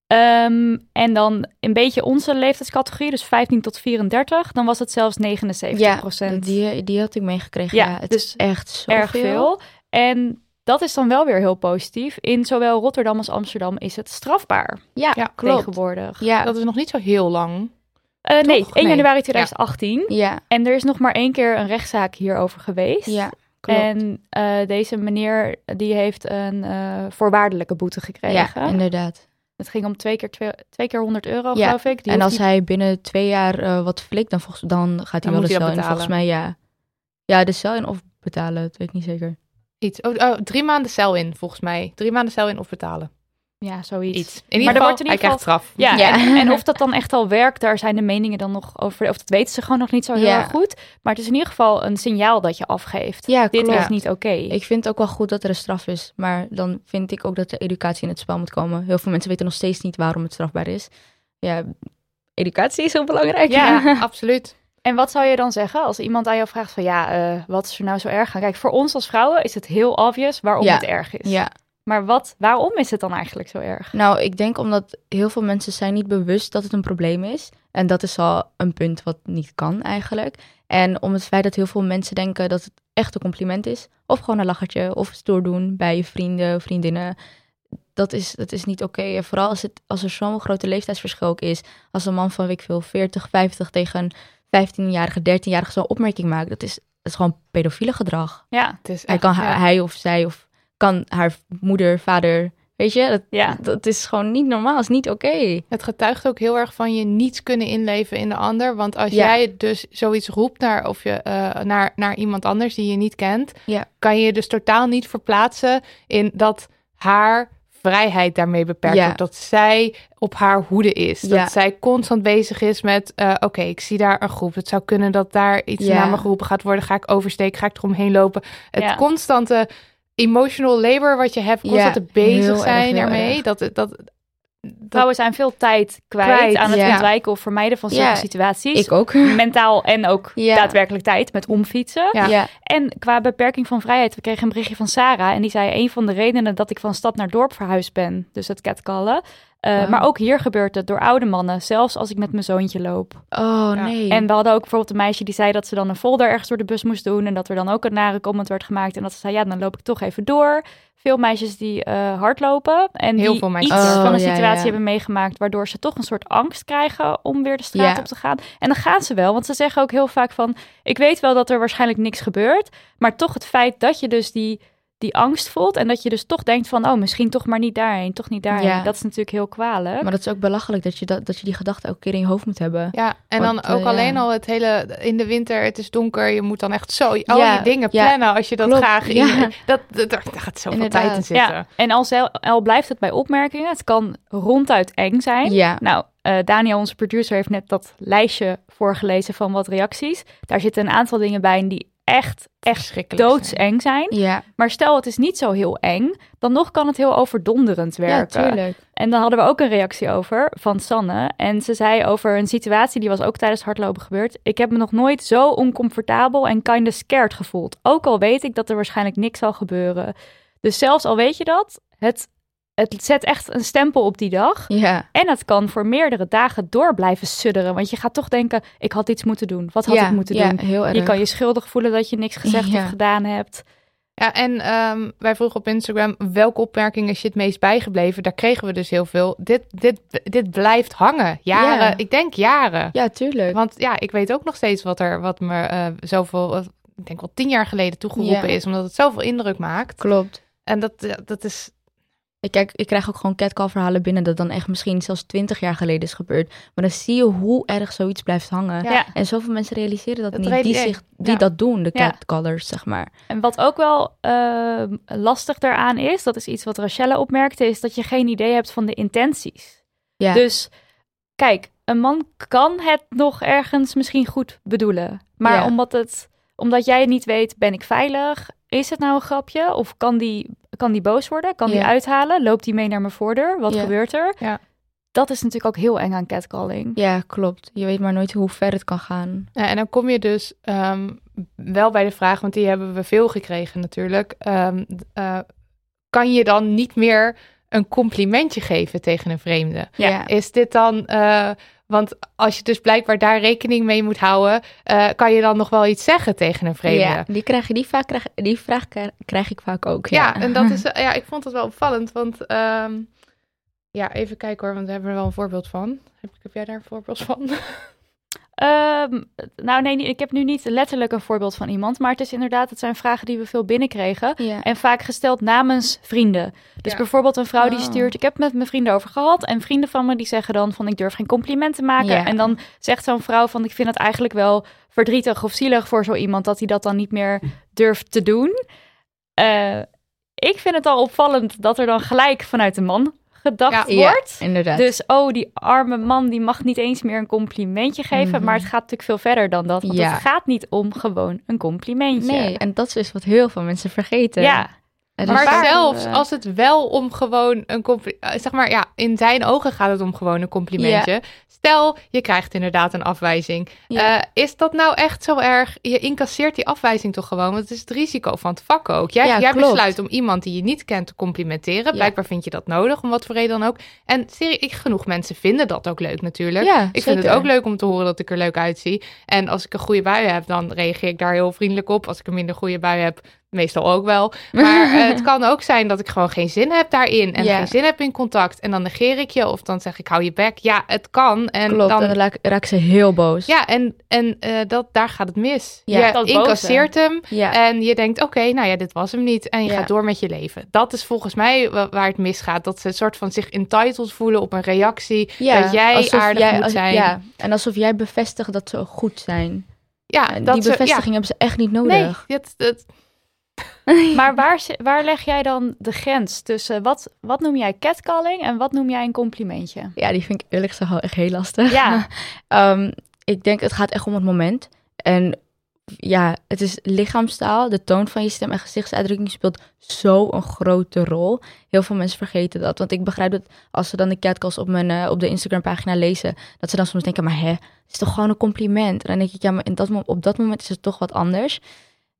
Ehm, en dan een beetje onze leeftijdscategorie, dus 15 tot 34, dan was het zelfs 79% ja, Die, die had ik meegekregen. Ja, het dus is echt zo erg veel. En dat is dan wel weer heel positief. In zowel Rotterdam als Amsterdam is het strafbaar. Ja, klopt. Tegenwoordig. Ja, dat is nog niet zo heel lang. Uh, nee, 1 januari 2018. Ja. En er is nog maar één keer een rechtszaak hierover geweest. Ja, klopt. En uh, deze meneer die heeft een uh, voorwaardelijke boete gekregen. Ja, inderdaad. Het ging om twee keer, twee, twee keer 100 euro, ja. geloof ik. Die en als hij binnen twee jaar wat flikt, dan, volgens, dan gaat hij dan wel de cel in. Volgens mij ja. Ja, de cel in of betalen, dat weet ik niet zeker. Iets. Oh, oh, drie maanden cel in, volgens mij. Drie maanden cel in of betalen. Ja, zoiets. Iets. In ieder geval, hij krijgt straf. Ja, En, en, of dat dan echt al werkt, daar zijn de meningen dan nog over. Of dat weten ze gewoon nog niet zo heel erg goed. Maar het is in ieder geval een signaal dat je afgeeft. Ja, Dit is niet oké. Ik vind het ook wel goed dat er een straf is. Maar dan vind ik ook dat de educatie in het spel moet komen. Heel veel mensen weten nog steeds niet waarom het strafbaar is. Ja, educatie is heel belangrijk. Ja, absoluut. En wat zou je dan zeggen als iemand aan jou vraagt van ja, uh, wat is er nou zo erg aan? Kijk, voor ons als vrouwen is het heel obvious waarom het erg is. Ja. Maar wat, waarom is het dan eigenlijk zo erg? Nou, ik denk omdat heel veel mensen zijn niet bewust dat het een probleem is. En dat is al een punt wat niet kan eigenlijk. En om het feit dat heel veel mensen denken dat het echt een compliment is. Of gewoon een lachertje of stoer doen bij je vrienden, vriendinnen. Dat is, dat is niet oké. En vooral als, het, als er zo'n grote leeftijdsverschil is. Als een man van, weet ik veel, 40, 50 tegen 15-jarige, 13-jarige zo'n opmerking maakt. Dat is, dat is gewoon pedofiele gedrag. Ja, het is hij, kan, hij of zij of kan haar moeder, vader Weet je, dat, ja. dat is gewoon niet normaal, is niet oké. Het getuigt ook heel erg van je niet kunnen inleven in de ander. Want als jij dus zoiets roept naar, of je, uh, naar, naar iemand anders die je niet kent, ja. kan je dus totaal niet verplaatsen in dat haar vrijheid daarmee beperkt wordt. Dat zij op haar hoede is. Dat zij constant bezig is met, uh, oké, ik zie daar een groep. Het zou kunnen dat daar iets naar me geroepen gaat worden. Ga ik oversteken? Ga ik eromheen lopen? Het constante emotional labor wat je hebt, constant bezig zijn ermee. Dat, dat, Vrouwen zijn veel tijd kwijt, aan het ontwijken of vermijden van zulke situaties. Ik ook. Mentaal en ook daadwerkelijk tijd met omfietsen. Ja. En qua beperking van vrijheid, we kregen een berichtje van Sarah. En die zei, een van de redenen dat ik van stad naar dorp verhuisd ben, dus het catcallen, uh, Maar ook hier gebeurt het door oude mannen, zelfs als ik met mijn zoontje loop. Oh nee. En we hadden ook bijvoorbeeld een meisje die zei dat ze dan een folder ergens door de bus moest doen. En dat er dan ook een nare comment werd gemaakt. En dat ze zei, ja, dan loop ik toch even door. Veel meisjes die uh, hardlopen en Heel die veel meisjes. iets van een oh, situatie hebben meegemaakt, waardoor ze toch een soort angst krijgen om weer de straat op te gaan. En dan gaan ze wel, want ze zeggen ook heel vaak van, ik weet wel dat er waarschijnlijk niks gebeurt, maar toch het feit dat je dus die die angst voelt. En dat je dus toch denkt van, oh, misschien toch maar niet daarheen, toch niet daarheen. Ja. Dat is natuurlijk heel kwalijk. Maar dat is ook belachelijk dat je, dat, dat je die gedachte elke keer in je hoofd moet hebben. Ja, en dan ook eh, alleen al het hele, in de winter, het is donker, je moet dan echt zo al die dingen plannen als je dat graag... In, dat, dat, daar gaat zoveel Inderdaad. tijd in zitten. Ja. En als al blijft het bij opmerkingen, het kan ronduit eng zijn. Ja. Nou, uh, Daniel, onze producer, heeft net dat lijstje voorgelezen van wat reacties. Daar zitten een aantal dingen bij die echt, echt doodseng zijn. Ja. Maar stel het is niet zo heel eng, dan nog kan het heel overdonderend werken. Ja. En dan hadden we ook een reactie over van Sanne. En ze zei over een situatie die was ook tijdens hardlopen gebeurd. Ik heb me nog nooit zo oncomfortabel en kinda scared gevoeld. Ook al weet ik dat er waarschijnlijk niks zal gebeuren. Dus zelfs al weet je dat, het het zet echt een stempel op die dag. Ja. En het kan voor meerdere dagen door blijven sudderen. Want je gaat toch denken, ik had iets moeten doen. Wat had ik moeten ja, doen? Heel erg. Je kan je schuldig voelen dat je niks gezegd of gedaan hebt. Ja, en um, wij vroegen op Instagram welke opmerkingen is je het meest bijgebleven. Daar kregen we dus heel veel. Dit, dit, dit blijft hangen. Jaren, ik denk jaren. Ja, tuurlijk. Want ja, ik weet ook nog steeds wat er wat me uh, zoveel, ik denk wel tien jaar geleden toegeroepen is. Omdat het zoveel indruk maakt. Klopt. En dat, dat is, ik, kijk, ik krijg ook gewoon catcall-verhalen binnen dat dan echt misschien zelfs twintig jaar geleden is gebeurd. Maar dan zie je hoe erg zoiets blijft hangen. Ja. En zoveel mensen realiseren dat, niet, die, zich, die dat doen, de catcallers, zeg maar. En wat ook wel uh, lastig daaraan is, dat is iets wat Rachelle opmerkte, is dat je geen idee hebt van de intenties. Ja. Dus kijk, een man kan het nog ergens misschien goed bedoelen. Maar omdat, het, omdat jij niet weet, ben ik veilig? Is het nou een grapje? Of kan die kan die boos worden? Kan die uithalen? Loopt die mee naar mijn voordeur? Wat gebeurt er? Ja. Dat is natuurlijk ook heel eng aan catcalling. Ja, klopt. Je weet maar nooit hoe ver het kan gaan. Ja, en dan kom je dus ehm, wel bij de vraag, want die hebben we veel gekregen natuurlijk. Ehm, eh, kan je dan niet meer een complimentje geven tegen een vreemde? Ja. Is dit dan... Uh, want als je dus blijkbaar daar rekening mee moet houden, uh, kan je dan nog wel iets zeggen tegen een vreemde? Ja, die, krijg je, die, vaak, krijg, die vraag krijg ik vaak ook. Ja, ja en dat is, ja, ik vond het wel opvallend, want um, ja, even kijken hoor, want we hebben er wel een voorbeeld van. Heb, heb jij daar een voorbeeld van? Um, nou nee, ik heb nu niet letterlijk een voorbeeld van iemand, maar het is inderdaad, het zijn vragen die we veel binnenkregen en vaak gesteld namens vrienden. Dus bijvoorbeeld een vrouw die oh. stuurt, ik heb met mijn vrienden over gehad en vrienden van me die zeggen dan van ik durf geen complimenten maken en dan zegt zo'n vrouw van ik vind het eigenlijk wel verdrietig of zielig voor zo iemand dat hij dat dan niet meer durft te doen. Uh, ik vind het al opvallend dat er dan gelijk vanuit de man gedacht wordt. inderdaad. Dus, oh, die arme man, die mag niet eens meer een complimentje geven. Mhm. Maar het gaat natuurlijk veel verder dan dat. Want het gaat niet om gewoon een complimentje. Nee, en dat is dus wat heel veel mensen vergeten. Ja, maar zelfs als het wel om gewoon een compliment... Eh, zeg maar, ja, in zijn ogen gaat het om gewoon een complimentje. Stel, je krijgt inderdaad een afwijzing. Eh, is dat nou echt zo erg? Je incasseert die afwijzing toch gewoon? Want het is het risico van het vak ook. Jij, jij besluit om iemand die je niet kent te complimenteren. Blijkbaar vind je dat nodig, om wat voor reden dan ook. En serie, genoeg mensen vinden dat ook leuk natuurlijk. ik vind het ook leuk om te horen dat ik er leuk uitzie. En als ik een goede bui heb, dan reageer ik daar heel vriendelijk op. Als ik een minder goede bui heb, Meestal ook wel. Maar uh, het kan ook zijn dat ik gewoon geen zin heb daarin. En geen zin heb in contact. En dan negeer ik je. Of dan zeg ik, hou je bek. Ja, het kan. En Klopt, dan, en dan raak ze heel boos. Ja, en, en uh, dat, daar gaat het mis. Ja, je incasseert hem. Ja. En je denkt, oké, nou ja, dit was hem niet. En je gaat door met je leven. Dat is volgens mij waar het misgaat. Dat ze een soort van zich entitled voelen op een reactie. dat jij aardig jij, moet zijn. Ja, en alsof jij bevestigt dat ze goed zijn. Ja, dat die bevestiging hebben ze echt niet nodig. Nee, dat, dat, maar waar, waar leg jij dan de grens tussen wat, wat noem jij catcalling en wat noem jij een complimentje? Ja, die vind ik eerlijk gezegd echt heel lastig. Ja. um, ik denk het gaat echt om het moment. En ja, het is lichaamstaal, de toon van je stem en gezichtsuitdrukking speelt zo een grote rol. Heel veel mensen vergeten dat. Want ik begrijp dat als ze dan de catcalls op, mijn, uh, op de Instagram pagina lezen, dat ze dan soms denken, maar hè, het is toch gewoon een compliment? En dan denk ik, ja, maar in dat, op dat moment is het toch wat anders.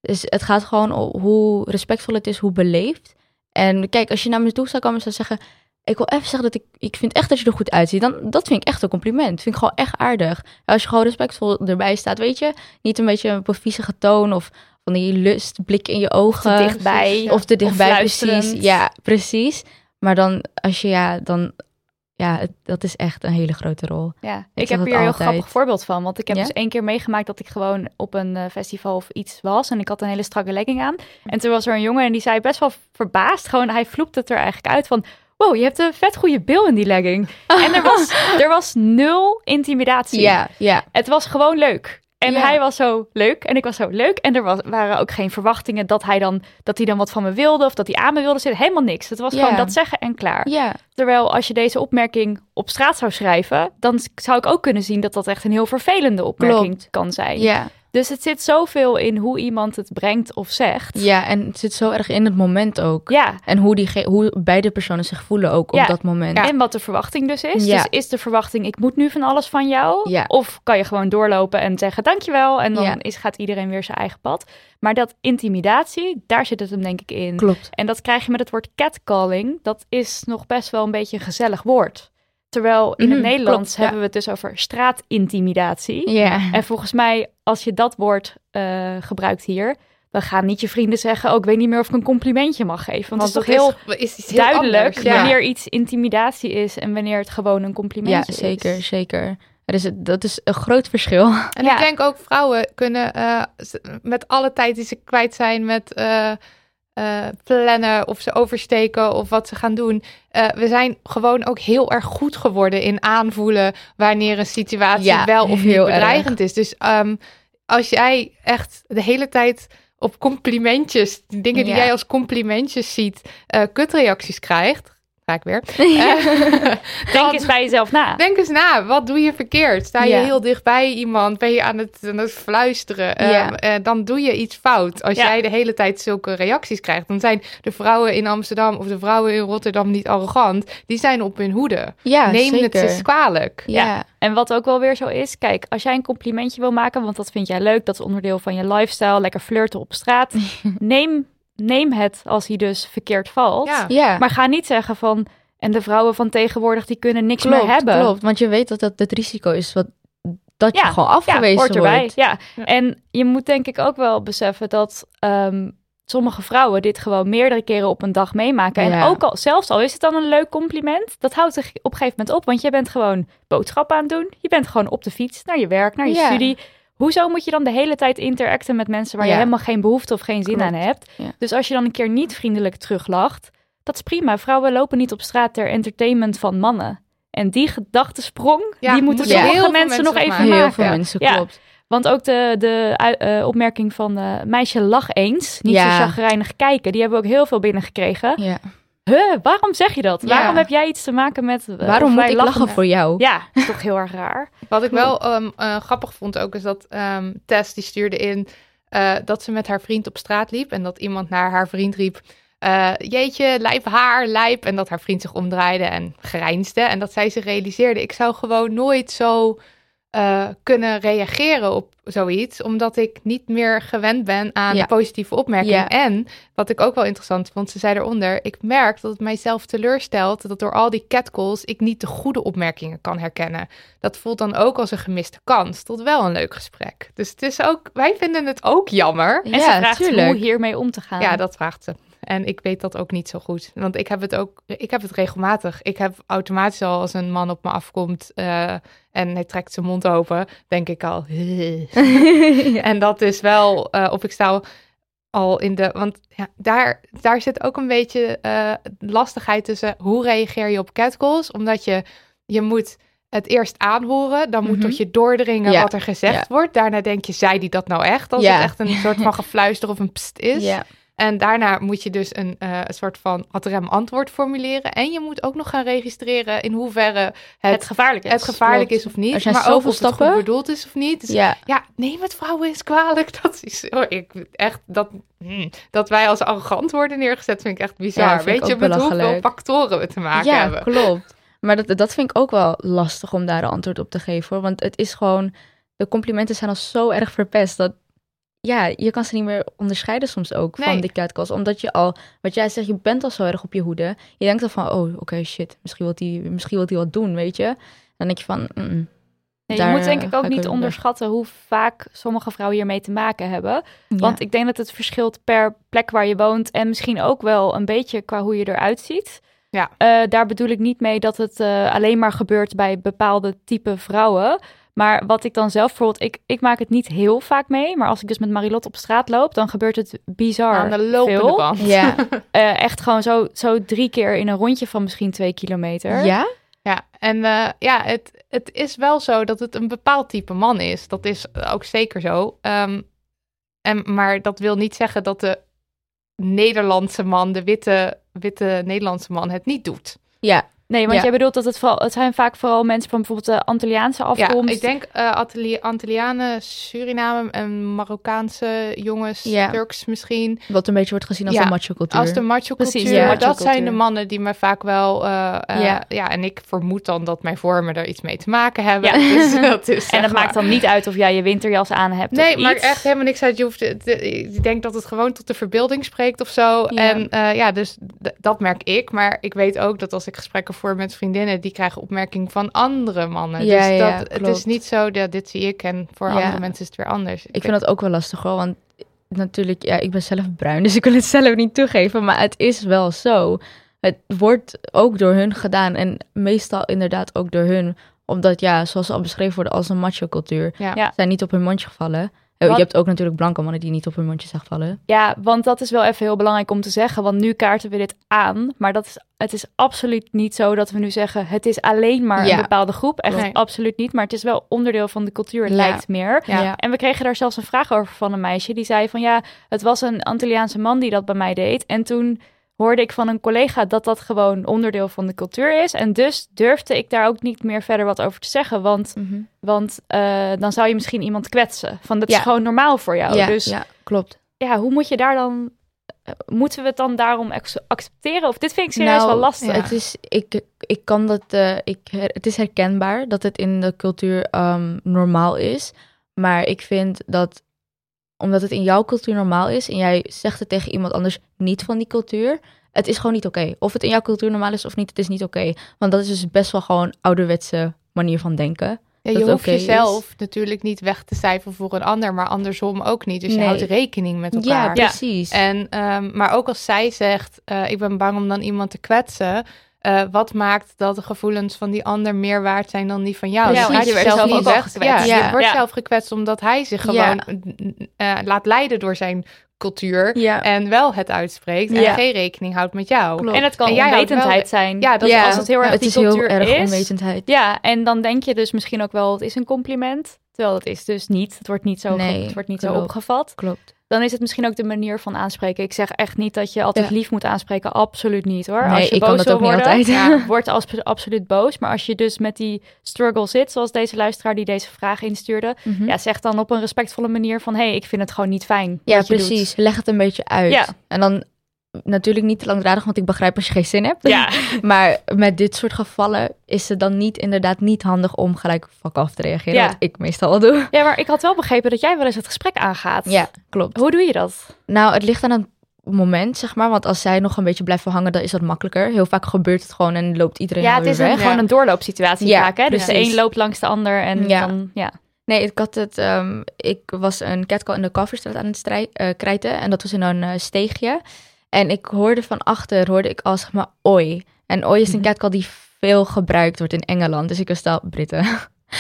Dus het gaat gewoon om hoe respectvol het is, hoe beleefd. En kijk, als je naar me toe zou komen en zou zeggen... Ik wil even zeggen dat ik, ik vind echt dat je er goed uitziet. Dan, dat vind ik echt een compliment. Dat vind ik gewoon echt aardig. Als je gewoon respectvol erbij staat, weet je. Niet een beetje een viezige toon of van die lustblik in je ogen. Of te dichtbij. Of te dichtbij, precies. Ja, precies. Maar dan, als je ja, dan ja, dat is echt een hele grote rol. Ja, ik, heb hier een heel grappig voorbeeld van. Want ik heb dus één keer meegemaakt dat ik gewoon op een uh, festival of iets was. En ik had een hele strakke legging aan. En toen was er een jongen en die zei best wel verbaasd. Gewoon, hij vloept het er eigenlijk uit van... Wow, je hebt een vet goede bil in die legging. en er was, er was nul intimidatie. Ja, ja. Het was gewoon leuk. En hij was zo leuk en ik was zo leuk. En er was, waren ook geen verwachtingen dat hij, dan, dat hij dan wat van me wilde of dat hij aan me wilde zitten. Helemaal niks. Het was gewoon dat zeggen en klaar. Terwijl als je deze opmerking op straat zou schrijven, dan zou ik ook kunnen zien dat dat echt een heel vervelende opmerking kan zijn. Ja. Dus het zit zoveel in hoe iemand het brengt of zegt. Ja, en het zit zo erg in het moment ook. Ja. En hoe, die hoe beide personen zich voelen ook op dat moment. Ja. En wat de verwachting dus is. Ja. Dus is de verwachting, ik moet nu van alles van jou? Ja. Of kan je gewoon doorlopen en zeggen dankjewel. En dan is, gaat iedereen weer zijn eigen pad. Maar dat intimidatie, daar zit het hem denk ik in. Klopt. En dat krijg je met het woord catcalling. Dat is nog best wel een beetje een gezellig woord. Terwijl in het mhm, Nederlands hebben we het dus over straatintimidatie. Ja. En volgens mij, als je dat woord uh, gebruikt hier, dan gaan niet je vrienden zeggen: Oh, ik weet niet meer of ik een complimentje mag geven. Want, het is toch heel, is, is duidelijk wanneer iets intimidatie is en wanneer het gewoon een complimentje is. Ja, zeker, zeker. Dus dat is een groot verschil. En ik denk ook vrouwen kunnen uh, met alle tijd die ze kwijt zijn met. Uh, uh, plannen of ze oversteken of wat ze gaan doen. Uh, we zijn gewoon ook heel erg goed geworden in aanvoelen wanneer een situatie wel of niet bedreigend is. Dus um, als jij echt de hele tijd op complimentjes, dingen die jij als complimentjes ziet, uh, kutreacties krijgt, weer. denk eens bij jezelf na. Denk eens na. Wat doe je verkeerd? Sta je heel dicht bij iemand? Ben je aan het, aan het fluisteren? Ja. Ehm, dan doe je iets fout. Als jij de hele tijd zulke reacties krijgt. Dan zijn de vrouwen in Amsterdam of de vrouwen in Rotterdam niet arrogant. Die zijn op hun hoede. Ja, Neem het eens kwalijk. Ja. En wat ook wel weer zo is, kijk, als jij een complimentje wil maken, want dat vind jij leuk, dat is onderdeel van je lifestyle, lekker flirten op straat, neem neem het als hij dus verkeerd valt. Ja. Maar ga niet zeggen van. En de vrouwen van tegenwoordig die kunnen niks meer hebben. Klopt, want je weet dat dat het risico is wat dat je gewoon afgewezen ja, wordt. Erbij. Ja, en je moet denk ik ook wel beseffen dat um, sommige vrouwen dit gewoon meerdere keren op een dag meemaken. En ook al, zelfs al is het dan een leuk compliment, dat houdt zich op een gegeven moment op. Want je bent gewoon boodschappen aan het doen. Je bent gewoon op de fiets naar je werk, naar je studie. Hoezo moet je dan de hele tijd interacten met mensen waar je helemaal geen behoefte of geen zin aan hebt? Dus als je dan een keer niet vriendelijk teruglacht, dat is prima. Vrouwen lopen niet op straat ter entertainment van mannen. En die gedachtesprong, die moeten sommige heel mensen, nog even maken. Heel veel mensen, klopt. Want ook de, de uh, opmerking van uh, meisje lach eens, niet zo chagrijnig kijken, die hebben we ook heel veel binnengekregen. Ja. Huh, waarom zeg je dat? Waarom heb jij iets te maken met... Uh, waarom moet ik lachen, voor jou? Ja, dat is toch heel erg raar. Wat ik wel um, uh, grappig vond ook, is dat um, Tess die stuurde in... Uh, dat ze met haar vriend op straat liep en dat iemand naar haar vriend riep... Uh, jeetje, lijp haar, lijp. En dat haar vriend zich omdraaide en grijnsde. En dat zij zich realiseerde, ik zou gewoon nooit zo uh, kunnen reageren op zoiets, omdat ik niet meer gewend ben aan ja. positieve opmerkingen. En wat ik ook wel interessant vond, ze zei eronder: ik merk dat het mijzelf teleurstelt dat door al die catcalls ik niet de goede opmerkingen kan herkennen. Dat voelt dan ook als een gemiste kans tot wel een leuk gesprek. Dus het is ook, wij vinden het ook jammer. En ze vraagt hoe hiermee om te gaan. Ja, dat vraagt ze. En ik weet dat ook niet zo goed. Want ik heb het ook, ik heb het regelmatig. Ik heb automatisch al als een man op me afkomt uh, en hij trekt zijn mond open, denk ik al. En dat is wel, uh, of ik sta al in de, want ja, daar, daar zit ook een beetje uh, lastigheid tussen hoe reageer je op catcalls, omdat je, je moet het eerst aanhoren. Dan moet mm tot je doordringen ja. wat er gezegd wordt. Daarna denk je, zei die dat nou echt? Als ja. het echt een soort van gefluister of een pst is. Ja. En daarna moet je dus een, uh, een soort van ad rem antwoord formuleren. En je moet ook nog gaan registreren in hoeverre het, het gevaarlijk is. Het gevaarlijk is of niet. maar ook of stappen. het goed bedoeld is of niet. Dus ja. ja, neem het vrouwen eens kwalijk. Dat is oh, ik, echt dat, hmm, dat wij als arrogant worden neergezet, vind ik echt bizar. Ja, Weet je met hoeveel factoren we te maken ja, hebben. klopt. Maar dat, dat vind ik ook wel lastig om daar een antwoord op te geven. Hoor. Want het is gewoon, de complimenten zijn al zo erg verpest dat ja, je kan ze niet meer onderscheiden soms ook van die catcalls. Omdat je al, wat jij zegt, je bent al zo erg op je hoede. Je denkt al van, oh, oké, shit, misschien wil hij misschien wil hij wat doen, weet je. Dan denk je van, mm, je moet denk ik ook niet onderschatten hoe vaak sommige vrouwen hiermee te maken hebben. Want ik denk dat het verschilt per plek waar je woont en misschien ook wel een beetje qua hoe je eruit ziet. Ja. Uh, daar bedoel ik niet mee dat het uh, alleen maar gebeurt bij bepaalde type vrouwen. Maar wat ik dan zelf bijvoorbeeld, ik, ik maak het niet heel vaak mee. Maar als ik dus met Marilot op straat loop, dan gebeurt het bizar Aan de lopende veel. band. Ja. uh, echt gewoon zo, zo drie keer in een rondje van misschien twee kilometer. Ja? Ja, en uh, ja, het, het is wel zo dat het een bepaald type man is. Dat is ook zeker zo. Um, en, maar dat wil niet zeggen dat de Nederlandse man, de witte, witte Nederlandse man, het niet doet. Ja, Nee, want jij bedoelt dat het, vooral, het zijn vaak vooral mensen van bijvoorbeeld de Antilliaanse afkomst. Ja, ik denk uh, Antillianen, Suriname en Marokkaanse jongens, Turks misschien. Wat een beetje wordt gezien als de macho cultuur. Als de macho cultuur. Precies, maar dat zijn de mannen die me vaak wel... Uh, ja. ja, en ik vermoed dan dat mijn vormen er iets mee te maken hebben. Dus dat is, en dat maakt dan niet uit of jij je winterjas aan hebt Nee, maar echt helemaal niks uit. Je hoeft, ik denk dat het gewoon tot de verbeelding spreekt of zo. En uh, ja, dus dat merk ik. Maar ik weet ook dat als ik gesprekken voor met vriendinnen, die krijgen opmerking van andere mannen. Ja, dus dat, het is niet zo dat dit zie ik en voor andere mensen is het weer anders. Ik, vind dat ook wel lastig hoor, want natuurlijk, ja, ik ben zelf bruin, dus ik wil het zelf niet toegeven, maar het is wel zo. Het wordt ook door hun gedaan en meestal inderdaad ook door hun, omdat ja, zoals al beschreven worden als een macho cultuur, zijn niet op hun mondje gevallen. Oh, je hebt ook natuurlijk blanke mannen die niet op hun mondje zag vallen. Ja, want dat is wel even heel belangrijk om te zeggen. Want nu kaarten we dit aan. Maar dat is, het is absoluut niet zo dat we nu zeggen... het is alleen maar een bepaalde groep. Echt absoluut niet. Maar het is wel onderdeel van de cultuur, lijkt meer. Ja. En we kregen daar zelfs een vraag over van een meisje. Die zei van ja, het was een Antilliaanse man die dat bij mij deed. En toen hoorde ik van een collega dat dat gewoon onderdeel van de cultuur is. En dus durfde ik daar ook niet meer verder wat over te zeggen. Want, mhm. want uh, dan zou je misschien iemand kwetsen. Van dat is gewoon normaal voor jou. Ja, dus ja, klopt. Ja, hoe moet je daar dan... Uh, moeten we het dan daarom accepteren? Of dit vind ik serieus nou, wel lastig. Het is, ik, ik kan dat, uh, ik, het is herkenbaar dat het in de cultuur um, normaal is. Maar ik vind dat omdat het in jouw cultuur normaal is en jij zegt het tegen iemand anders niet van die cultuur, het is gewoon niet oké. Of het in jouw cultuur normaal is of niet, het is niet oké. Want dat is dus best wel gewoon ouderwetse manier van denken. Ja, je hoeft jezelf natuurlijk niet weg te cijferen voor een ander, maar andersom ook niet. Dus je houdt rekening met elkaar. Ja, precies. En, um, maar ook als zij zegt, uh, ik ben bang om dan iemand te kwetsen, uh, wat maakt dat de gevoelens van die ander meer waard zijn dan die van jou? Ja, dus je, wordt zelf niet gekwetst. Ja, ja, je wordt zelf gekwetst omdat hij zich gewoon uh, laat leiden door zijn cultuur en wel het uitspreekt en geen rekening houdt met jou. Klopt. En het kan onwetendheid zijn. Ja, dat als het heel erg het die is cultuur heel erg is. onwetendheid. Ja, en dan denk je dus misschien ook wel het is een compliment. Terwijl dat is dus niet. Het wordt niet zo, nee, het wordt niet zo opgevat. Klopt dan is het misschien ook de manier van aanspreken. Ik zeg echt niet dat je altijd lief moet aanspreken. Absoluut niet hoor. Nee, als je ik boos kan dat ook worden, niet altijd. Ja, word als, absoluut boos. Maar als je dus met die struggle zit, zoals deze luisteraar die deze vraag instuurde, mhm. ja, zeg dan op een respectvolle manier van, hé, hey, ik vind het gewoon niet fijn. Ja, precies. Leg het een beetje uit. Ja. En dan natuurlijk niet te langdradig, want ik begrijp als je geen zin hebt. Ja. maar met dit soort gevallen is het dan niet inderdaad niet handig om gelijk vak af te reageren. Ja. Wat ik meestal al doe. Ja, maar ik had wel begrepen dat jij wel eens het gesprek aangaat. Ja, klopt. Hoe doe je dat? Nou, het ligt aan een moment, zeg maar. Want als zij nog een beetje blijven hangen, dan is dat makkelijker. Heel vaak gebeurt het gewoon en loopt iedereen Ja, het is een, gewoon een doorloopsituatie ja, vaak, hè? Dus de een loopt langs de ander en ja. dan, ja. Nee, ik had het. Um, ik was een catcall in de coverstraat aan het strijd, uh, krijten. En dat was in een uh, steegje. En ik hoorde van achter, hoorde ik als zeg maar oi. En oi is een mhm. catcall die veel gebruikt wordt in Engeland. Dus ik was al Britten.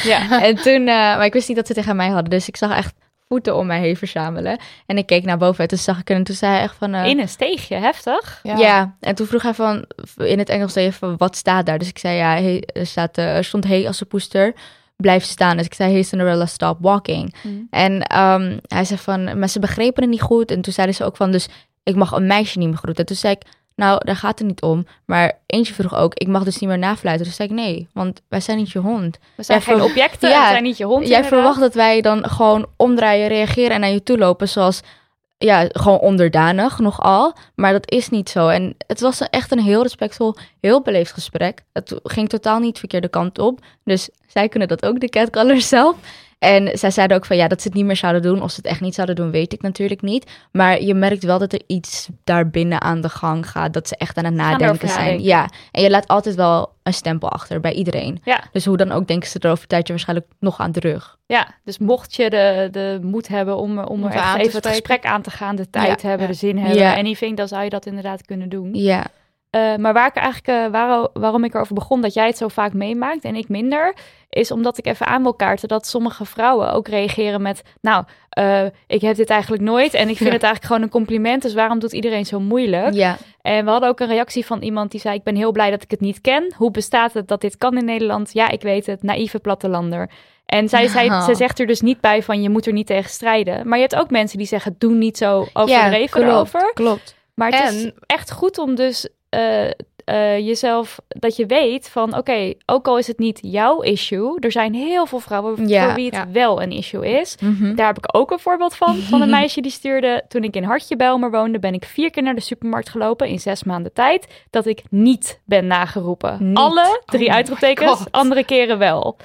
Ja. en toen, uh, maar ik wist niet dat ze tegen mij hadden. Dus ik zag echt voeten om mij heen verzamelen. En ik keek naar boven en toen zag ik het en toen zei hij echt van... Uh, in een steegje, heftig. Ja. ja. en toen vroeg hij van, in het Engels zei van, wat staat daar? Dus ik zei, ja, hey, er, staat, uh, er stond hey als de poester blijf staan. Dus ik zei, hey Cinderella, stop walking. Mm. En um, hij zei van, maar ze begrepen het niet goed. En toen zeiden ze ook van, dus ik mag een meisje niet meer groeten. Toen zei ik, nou, daar gaat het niet om. Maar eentje vroeg ook, ik mag dus niet meer nafluiten. Dus zei ik, nee, want wij zijn niet je hond. We zijn geen objecten, ja, we zijn niet je hond. Jij verwacht dat wij dan gewoon omdraaien, reageren en naar je toe lopen. Zoals, ja, gewoon onderdanig nogal. Maar dat is niet zo. En het was echt een heel respectvol, heel beleefd gesprek. Het ging totaal niet verkeerde kant op. Dus zij kunnen dat ook, de catcallers zelf. En zij zeiden ook van ja, dat ze het niet meer zouden doen. Of ze het echt niet zouden doen, weet ik natuurlijk niet. Maar je merkt wel dat er iets daarbinnen aan de gang gaat. Dat ze echt aan het nadenken zijn. Ja, en je laat altijd wel een stempel achter bij iedereen. Ja. Dus hoe dan ook denken ze er over een tijdje waarschijnlijk nog aan terug. Ja, dus mocht je de, de moed hebben om, om, er echt even het gesprek aan te gaan, de tijd hebben, de zin hebben, ja. anything, dan zou je dat inderdaad kunnen doen. Ja. Uh, maar waar ik eigenlijk, uh, waar, waarom ik erover begon dat jij het zo vaak meemaakt en ik minder, is omdat ik even aan wil kaarten dat sommige vrouwen ook reageren met, nou, uh, ik heb dit eigenlijk nooit en ik vind het eigenlijk gewoon een compliment, dus waarom doet iedereen zo moeilijk? Ja. En we hadden ook een reactie van iemand die zei, ik ben heel blij dat ik het niet ken. Hoe bestaat het dat dit kan in Nederland? Ja, ik weet het, naïeve plattelander. En zij, zij, oh. zegt er dus niet bij van, je moet er niet tegen strijden. Maar je hebt ook mensen die zeggen, doe niet zo overdreven ja, klopt, erover. klopt. Maar het is echt goed om dus uh, uh, jezelf, dat je weet van oké, ook al is het niet jouw issue, er zijn heel veel vrouwen voor wie het wel een issue is. Mhm. Daar heb ik ook een voorbeeld van, van een meisje die stuurde, toen ik in Hartje Belmer woonde, ben ik vier keer naar de supermarkt gelopen in zes maanden tijd, dat ik niet ben nageroepen. Alle drie oh uitroeptekens, andere keren wel.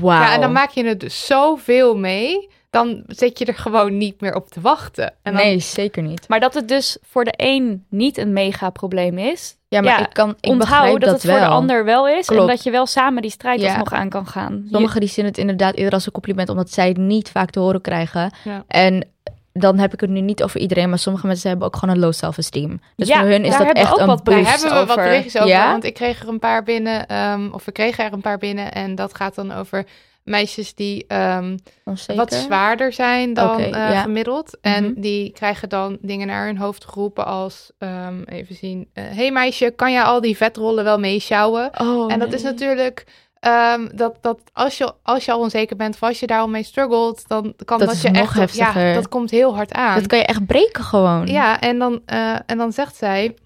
Wauw. Ja, en dan maak je het dus zoveel mee dan zit je er gewoon niet meer op te wachten. En nee, zeker niet. Maar dat het dus voor de een niet een mega probleem is. Ja, maar ik kan ik onthoud dat, het voor de ander wel is. En dat je wel samen die strijd ja. nog aan kan gaan. Sommigen die zien het inderdaad eerder als een compliment, omdat zij het niet vaak te horen krijgen. Ja. En dan heb ik het nu niet over iedereen, maar sommige mensen hebben ook gewoon een low self-esteem. Dus ja, voor hun is dat echt een wat boost. Daar hebben we wat berichtjes over, ja? want ik kreeg er een paar binnen, um, of we kregen er een paar binnen en dat gaat dan over meisjes die um, wat zwaarder zijn dan uh, gemiddeld. En mhm. die krijgen dan dingen naar hun hoofd geroepen als, um, even zien, uh, hey meisje, kan jij al die vetrollen wel meesjouwen? Oh, en dat is natuurlijk... Um, dat, dat als, je, als je al onzeker bent of als je daar al mee struggelt, dan kan dat, dat je echt. Heftiger. Ja, dat komt heel hard aan. Dat kan je echt breken gewoon. Ja, en dan, uh, en dan zegt zij: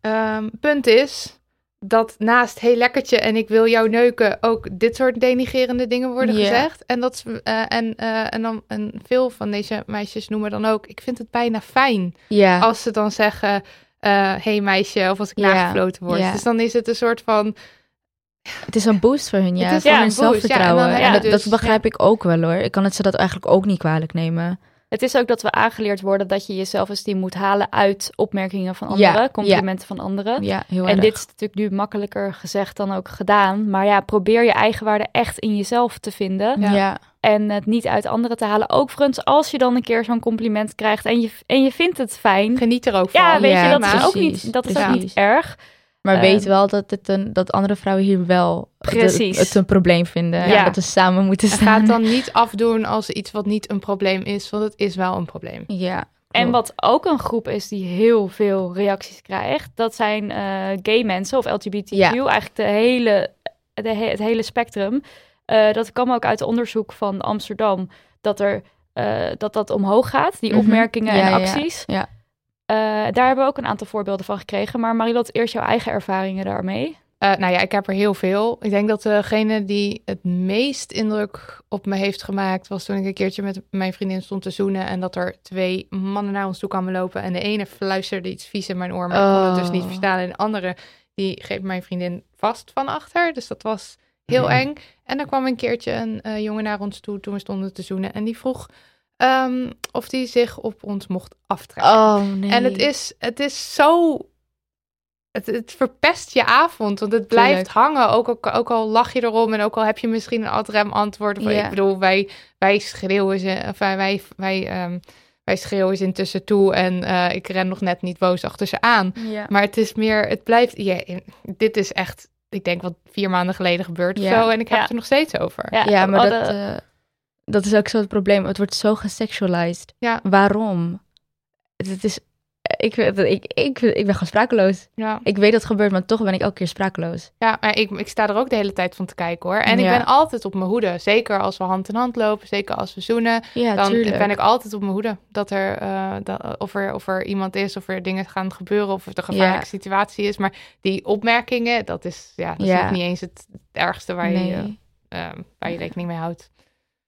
um, Punt is, dat naast heel lekkertje en ik wil jou neuken ook dit soort denigerende dingen worden gezegd. En, dat, uh, en, uh, en, dan, en veel van deze meisjes noemen dan ook, ik vind het bijna fijn ja. als ze dan zeggen, uh, hey meisje, of als ik ja. nagefloten word. Dus dan is het een soort van... Het is een boost voor hun, ja. Voor hun zelfvertrouwen. en, dat, dus, dat, begrijp ik ook wel hoor. Ik kan het ze dat eigenlijk ook niet kwalijk nemen. Het is ook dat we aangeleerd worden dat je je zelfesteem moet halen uit opmerkingen van anderen, complimenten van anderen. Ja, heel en dit is natuurlijk nu makkelijker gezegd dan ook gedaan. Maar ja, probeer je eigenwaarde echt in jezelf te vinden. Ja. En het niet uit anderen te halen. Ook eens als je dan een keer zo'n compliment krijgt en je, en je vindt het fijn. Geniet er ook van. Ja, weet je, dat is ook niet, dat is ook niet erg. Maar um, weet wel dat, het een, dat andere vrouwen hier wel Precies. Het, een probleem vinden. Ja. Dat we samen moeten staan. Het gaat dan niet afdoen als iets wat niet een probleem is, want het is wel een probleem. Ja. En wat ook een groep is die heel veel reacties krijgt, dat zijn uh, gay mensen of LGBTQ, ja. eigenlijk de hele, de het hele spectrum. Uh, dat kwam ook uit onderzoek van Amsterdam, dat er, dat, dat omhoog gaat, die mhm. opmerkingen en acties. Ja, ja. Daar hebben we ook een aantal voorbeelden van gekregen. Maar Marilot, eerst jouw eigen ervaringen daarmee. Uh, nou ja, ik heb er heel veel. Ik denk dat degene die het meest indruk op me heeft gemaakt, was toen ik een keertje met mijn vriendin stond te zoenen en dat er twee mannen naar ons toe kwamen lopen en de ene fluisterde iets vies in mijn oor, maar ik kon het dus niet oh. verstaan en de andere die geeft mijn vriendin vast van achter. Dus dat was heel mhm. eng. En er kwam een keertje een uh, jongen naar ons toe toen we stonden te zoenen en die vroeg um, of die zich op ons mocht aftrekken. Oh, nee. En het is, het is zo het, het, verpest je avond, want het blijft hangen. Ook, ook, ook, al lach je erom en ook al heb je misschien een adrem antwoord. Of, Ik bedoel, wij, wij schreeuwen ze, of wij, wij, um, wij schreeuwen ze intussen toe en uh, ik ren nog net niet boos achter ze aan. Ja. Maar het is meer, het blijft, ja, dit is echt, ik denk wat vier maanden geleden gebeurd of zo. En ik heb het er nog steeds over. Ja, maar dat, uh, dat is ook zo het probleem. Het wordt zo gesexualized. Ja. Waarom? Het is ik, ik, ik, ik ben gewoon sprakeloos. Ja. Ik weet dat het gebeurt, maar toch ben ik elke keer sprakeloos. Ja, maar ik, ik sta er ook de hele tijd van te kijken hoor. En ik ben altijd op mijn hoede. Zeker als we hand in hand lopen, zeker als we zoenen. Ja, dan ben ik altijd op mijn hoede. Dat er, uh, dat, of, er, of er iemand is, of er dingen gaan gebeuren, of het een gevaarlijke situatie is. Maar die opmerkingen, dat is, ja, dat is niet eens het ergste waar, je, uh, waar je rekening mee houdt.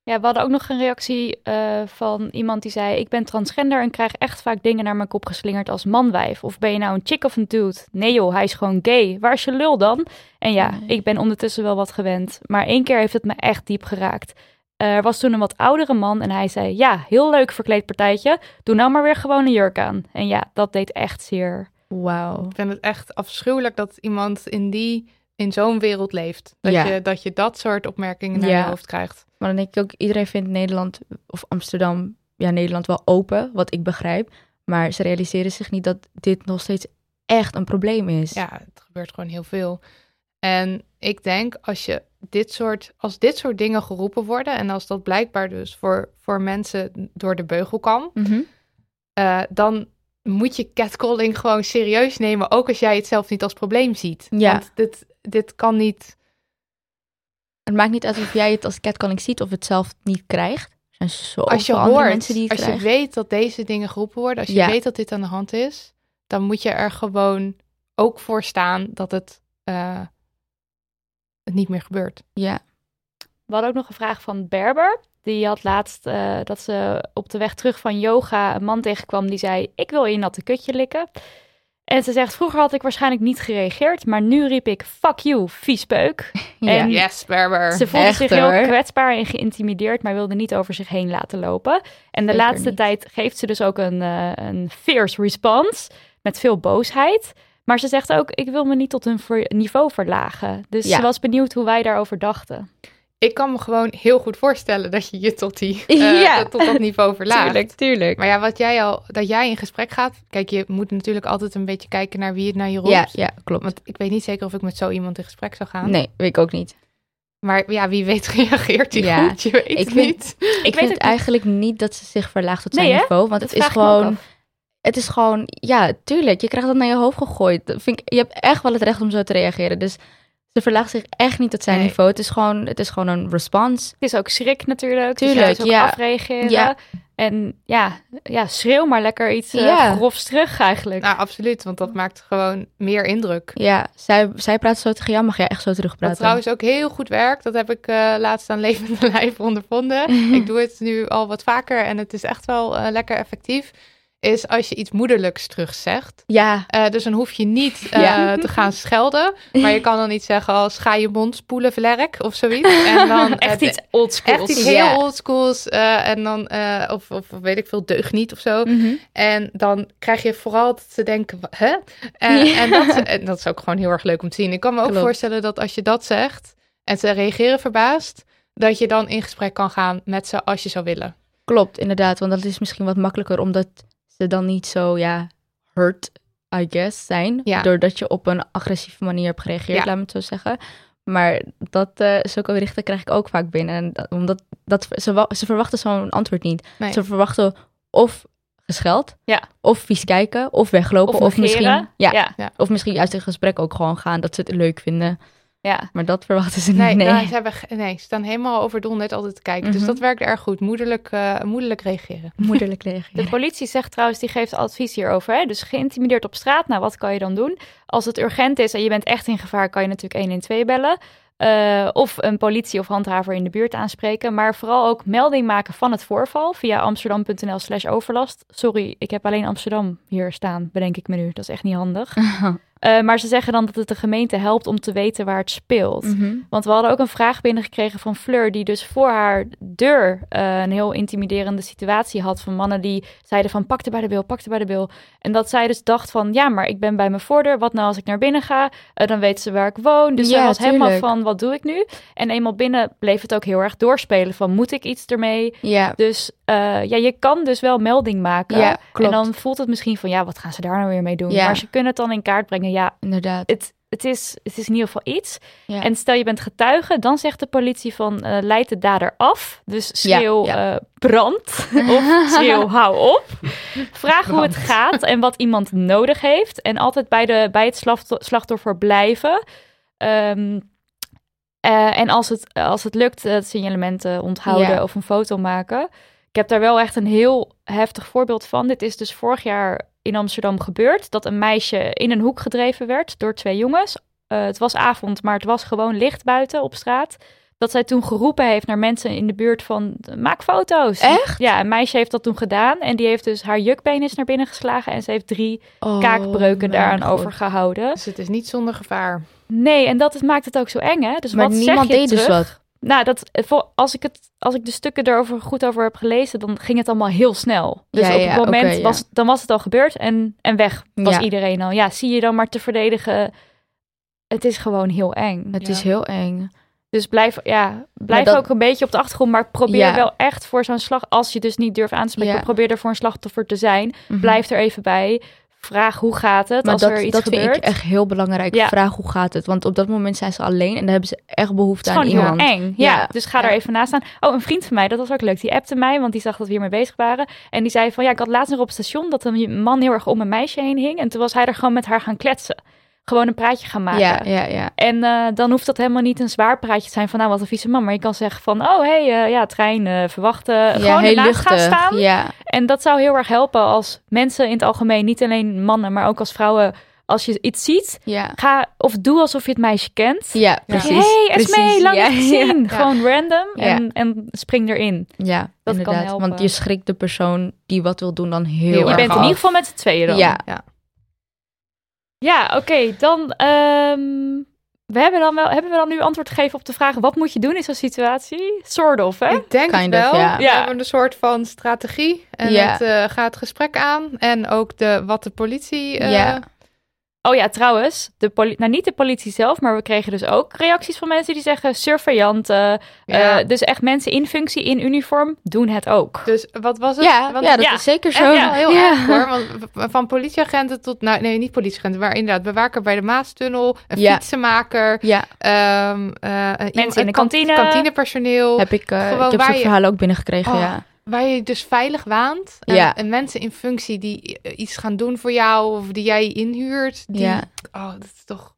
Ja, we hadden ook nog een reactie uh, van iemand die zei: Ik ben transgender en krijg echt vaak dingen naar mijn kop geslingerd als manwijf. Of ben je nou een chick of een dude? Nee joh, hij is gewoon gay. Waar is je lul dan? En ja, ik ben ondertussen wel wat gewend. Maar één keer heeft het me echt diep geraakt. Er was toen een wat oudere man en hij zei: Ja, heel leuk verkleedpartijtje. Doe nou maar weer gewoon een jurk aan. En ja, dat deed echt zeer. Wauw. Ik vind het echt afschuwelijk dat iemand in die in zo'n wereld leeft. Dat, je, dat je dat soort opmerkingen naar je hoofd krijgt. Maar dan denk ik ook, iedereen vindt Nederland of Amsterdam, ja, Nederland wel open, wat ik begrijp. Maar ze realiseren zich niet dat dit nog steeds echt een probleem is. Ja, het gebeurt gewoon heel veel. En ik denk als je dit soort, als dit soort dingen geroepen worden en als dat blijkbaar dus voor, voor mensen door de beugel kan, mhm. eh, dan moet je catcalling gewoon serieus nemen, ook als jij het zelf niet als probleem ziet. Ja. Want dit, dit kan niet. Het maakt niet uit of jij het als catcalling ziet of het zelf niet krijgt. Er zijn zo als je hoort, mensen die het als je weet dat deze dingen geroepen worden, als je weet dat dit aan de hand is, dan moet je er gewoon ook voor staan dat het, uh, het niet meer gebeurt. Ja. We hadden ook nog een vraag van Berber. Die had laatst uh, dat ze op de weg terug van yoga een man tegenkwam die zei: Ik wil je natte kutje likken. En ze zegt, vroeger had ik waarschijnlijk niet gereageerd, maar nu riep ik, fuck you, viespeuk. En yes, Berber. Ze voelde zich heel kwetsbaar en geïntimideerd, maar wilde niet over zich heen laten lopen. En de laatste tijd geeft ze dus ook een, uh, een fierce response, met veel boosheid. Maar ze zegt ook, ik wil me niet tot hun niveau verlagen. Dus ze was benieuwd hoe wij daarover dachten ik kan me gewoon heel goed voorstellen dat je je tot, die, uh, tot dat niveau verlaagt. tuurlijk, tuurlijk. Maar ja, wat jij al, dat jij in gesprek gaat. Kijk, je moet natuurlijk altijd een beetje kijken naar wie het naar je roept. Ja, ja, klopt. Want ik weet niet zeker of ik met zo iemand in gesprek zou gaan. Nee, weet ik ook niet. Maar ja, wie weet reageert hij ja, goed, je weet ik vind, niet. Ik, vind het eigenlijk niet dat ze zich verlaagt tot zijn niveau. Want het is gewoon... Het is gewoon, ja, tuurlijk, je krijgt dat naar je hoofd gegooid. Vind ik, je hebt echt wel het recht om zo te reageren. Dus ze verlaagt zich echt niet tot zijn niveau. Het is, gewoon, het is gewoon een response. Het is ook schrik natuurlijk. Dus Tuurlijk, dus ja. afreageren. Ja. En ja, ja, schreeuw maar lekker iets uh, ja. grofs terug eigenlijk. Nou, absoluut. Want dat maakt gewoon meer indruk. Ja, zij, zij praat zo tegen jou, mag jij echt zo terugpraten. Wat trouwens ook heel goed werkt. Dat heb ik uh, laatst aan levende lijf ondervonden. ik doe het nu al wat vaker en het is echt wel uh, lekker effectief is als je iets moederlijks terugzegt. Ja. Uh, dus dan hoef je niet uh, te gaan schelden. Maar je kan dan niet zeggen als ga je mond spoelen vlerk of zoiets. En dan, echt iets oldschools. Echt iets heel oldschools. Uh, en dan, of, of weet ik veel, deugd niet of zo. Mm -hmm. En dan krijg je vooral te denken, hè? En, dat, en dat is ook gewoon heel erg leuk om te zien. Ik kan me ook Klopt. voorstellen dat als je dat zegt en ze reageren verbaasd, dat je dan in gesprek kan gaan met ze als je zou willen. Klopt, inderdaad. Want dat is misschien wat makkelijker omdat ze dan niet zo, ja, hurt, I guess, zijn. Ja. Doordat je op een agressieve manier hebt gereageerd, ja. laat me het zo zeggen. Maar dat, uh, zulke berichten krijg ik ook vaak binnen. En dat, omdat dat, ze, ze verwachten zo'n antwoord niet. Ze verwachten of gescheld, ja. of vies kijken, of weglopen, of, misschien, ja, ja, of misschien juist in gesprek ook gewoon gaan dat ze het leuk vinden. Ja. Maar dat verwachten ze nee, niet. Nee, nou, ze, hebben, nee ze staan helemaal overdonderd altijd te kijken. Dus mhm. dat werkt erg goed. Moederlijk, uh, moederlijk reageren. Moederlijk reageren. De politie zegt trouwens, die geeft advies hierover. Hè? Dus geïntimideerd op straat, nou wat kan je dan doen? Als het urgent is en je bent echt in gevaar, kan je natuurlijk 112 bellen. Uh, of een politie of handhaver in de buurt aanspreken. Maar vooral ook melding maken van het voorval via amsterdam.nl slash overlast. Sorry, ik heb alleen Amsterdam hier staan, bedenk ik me nu. Dat is echt niet handig. Uh, maar ze zeggen dan dat het de gemeente helpt om te weten waar het speelt. Mhm. Want we hadden ook een vraag binnengekregen van Fleur, die dus voor haar deur uh, een heel intimiderende situatie had. Van mannen die zeiden van pak er bij de bil, pak er bij de bil. En dat zij dus dacht van ja, maar ik ben bij mijn voordeur. Wat nou als ik naar binnen ga? Uh, dan weten ze waar ik woon. Dus ja, zij was helemaal van wat doe ik nu? En eenmaal binnen bleef het ook heel erg doorspelen van moet ik iets ermee? Ja. Dus ja, je kan dus wel melding maken. Ja. En dan voelt het misschien van ja, wat gaan ze daar nou weer mee doen? Maar ze kunnen het dan in kaart brengen ja, inderdaad. Het, het, is, het is in ieder geval iets. En stel je bent getuige, dan zegt de politie van uh, leid de dader af. Dus schreeuw ja, uh, brand of schreeuw hou op. Vraag hoe het gaat en wat iemand nodig heeft. En altijd bij, de, bij het slachtoffer blijven. Um, uh, en als het, als het lukt, het signalementen onthouden of een foto maken. Ik heb daar wel echt een heel heftig voorbeeld van. Dit is dus vorig jaar in Amsterdam gebeurd. Dat een meisje in een hoek gedreven werd door twee jongens. Uh, het was avond, maar het was gewoon licht buiten op straat. Dat zij toen geroepen heeft naar mensen in de buurt van maak foto's. Echt? Ja, een meisje heeft dat toen gedaan. En die heeft dus haar jukbeen is naar binnen geslagen. En ze heeft drie oh, kaakbreuken daaraan overgehouden. Dus het is niet zonder gevaar. Nee, en dat maakt het ook zo eng, hè? Dus maar wat niemand zeg je deed dus wat. Nou, dat, als, ik het, als ik de stukken erover goed over heb gelezen, dan ging het allemaal heel snel. Dus op het moment was, dan was het al gebeurd en, en weg was iedereen al. Ja, zie je dan maar te verdedigen. Het is gewoon heel eng. Het is heel eng. Dus blijf, ja, blijf ook een beetje op de achtergrond, maar probeer wel echt voor zo'n slag, als je dus niet durft aan te spreken, probeer er voor een slachtoffer te zijn. Mhm. Blijf er even bij vraag hoe gaat het maar als dat, er iets dat gebeurt. vind ik echt heel belangrijk. Ja. Vraag hoe gaat het. Want op dat moment zijn ze alleen en dan hebben ze echt behoefte aan iemand. Eng. Ja, dus ga er even naast staan. Oh, een vriend van mij, dat was ook leuk. Die appte mij, want die zag dat we hiermee bezig waren. En die zei van ja, ik had laatst nog op het station dat een man heel erg om een meisje heen hing. En toen was hij er gewoon met haar gaan kletsen gewoon een praatje gaan maken. Ja, ja, ja. En uh, dan hoeft dat helemaal niet een zwaar praatje te zijn van nou wat een vieze man. Maar je kan zeggen van oh hey, uh, ja, trein uh, verwachten. Ja, gewoon luchtig. gaan staan. Ja. En dat zou heel erg helpen als mensen in het algemeen, niet alleen mannen, maar ook als vrouwen als je iets ziet, ja. ga of doe alsof je het meisje kent. Ja, precies. Hey, Esmee, lang ja, gezien. Gewoon random en, en spring erin. Ja, dat inderdaad. kan helpen. Want je schrikt de persoon die wat wil doen dan heel, heel Je bent in ieder geval met z'n tweeën dan. Ja. Ja, oké. Dan um, we hebben, dan wel, hebben we dan nu antwoord gegeven op de vraag... wat moet je doen in zo'n situatie? Soort of, hè? Ik denk het wel. ja. We hebben een soort van strategie. En ja. het uh, gaat gesprek aan. En ook de, wat de politie... Uh, ja. Oh ja, trouwens, de poli nou niet de politie zelf, maar we kregen dus ook reacties van mensen die zeggen surveillanten. Uh, dus echt mensen in functie, in uniform, doen het ook. Dus wat was het? Ja, Want, ja dat is zeker zo. Ja, heel erg hoor. Want van politieagenten tot, nou nee, niet politieagenten, maar inderdaad bewaker bij de Maastunnel, een fietsenmaker. Ja. Um, uh, mensen in de kantine. Kantinepersoneel. Heb ik, uh, ik heb zo'n verhalen ook binnengekregen, oh. ja waar je dus veilig waant. En, ja. en mensen in functie die iets gaan doen voor jou of die jij inhuurt. Die, ja. Oh, dat is toch.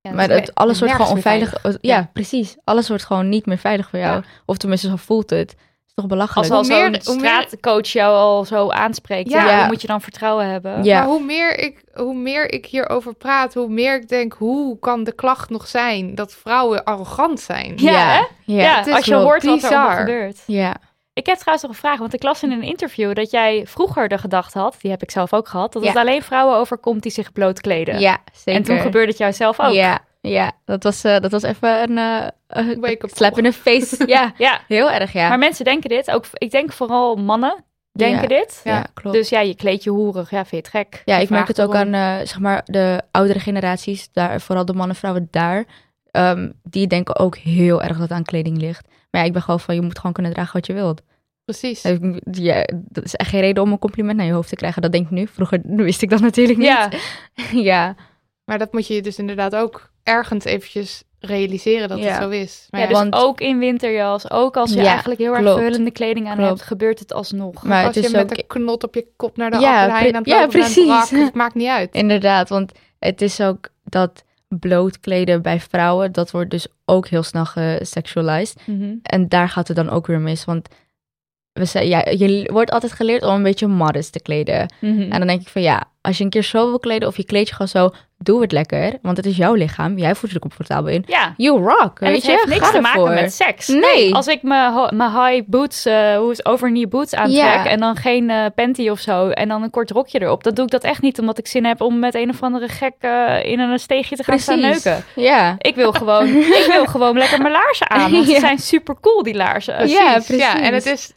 Ja, maar het, alles wordt gewoon onveilig. Ja, precies. Alles wordt gewoon niet meer veilig voor jou. Of tenminste, zo voelt het. is toch belachelijk. Als, als zo'n straatcoach jou al zo aanspreekt, ja. moet je dan vertrouwen hebben. Ja. Maar hoe meer, ik, hoe meer ik hierover praat, hoe meer ik denk, hoe kan de klacht nog zijn dat vrouwen arrogant zijn? Ja, ja. als je hoort wat er gebeurt. Ja. Ik heb trouwens nog een vraag, want ik las in een interview dat jij vroeger de gedachte had, die heb ik zelf ook gehad, dat het alleen vrouwen overkomt die zich bloot kleden. Ja, zeker. En toen gebeurde het jou zelf ook. Ja, ja. Dat, was, uh, dat was even een uh, slap in de face. ja, ja, heel erg, ja. Maar mensen denken dit, ook ik denk vooral mannen denken dit. Ja, klopt. Dus ja, je kleed je hoerig, ja, vind je het gek? Ja, ik merk het ook aan, uh, zeg maar, de oudere generaties, daar, vooral de mannen vrouwen daar, um, die denken ook heel erg dat het aan kleding ligt. Maar ja, ik ben gewoon van, je moet gewoon kunnen dragen wat je wilt. Precies. Ja, dat is echt geen reden om een compliment naar je hoofd te krijgen. Dat denk ik nu. Vroeger wist ik dat natuurlijk niet. Ja. ja. Maar dat moet je dus inderdaad ook ergens eventjes realiseren dat het zo is. Maar ja, dus want... ook in winterjas, ook als je eigenlijk heel erg vullende kleding aan hebt, gebeurt het alsnog. Maar als het is je met een knot op je kop naar de ja, aan het ja, precies. het maakt niet uit. Inderdaad, want het is ook dat bloot kleden bij vrouwen, dat wordt dus ook heel snel gesexualized. Mhm. En daar gaat het dan ook weer mis, want we zei, ja, je wordt altijd geleerd om een beetje modest te kleden. Mhm. En dan denk ik van ja, als je een keer zo wil kleden of je kleed je gewoon zo, doe het lekker. Want het is jouw lichaam. Jij voelt je er comfortabel in. Ja. You rock, En weet het je? heeft niks Ga te maken met seks. Nee. Als ik mijn high boots, eh hoe is overknee boots aantrek Ja. en dan geen eh, panty of zo en dan een kort rokje erop, dan doe ik dat echt niet omdat ik zin heb om met een of andere gek eh, in een steegje te gaan staan neuken. Ja. Ik wil gewoon, ik wil gewoon lekker mijn laarzen aan, want ze zijn super cool die laarzen. Ja, Precies, Ja, en het is,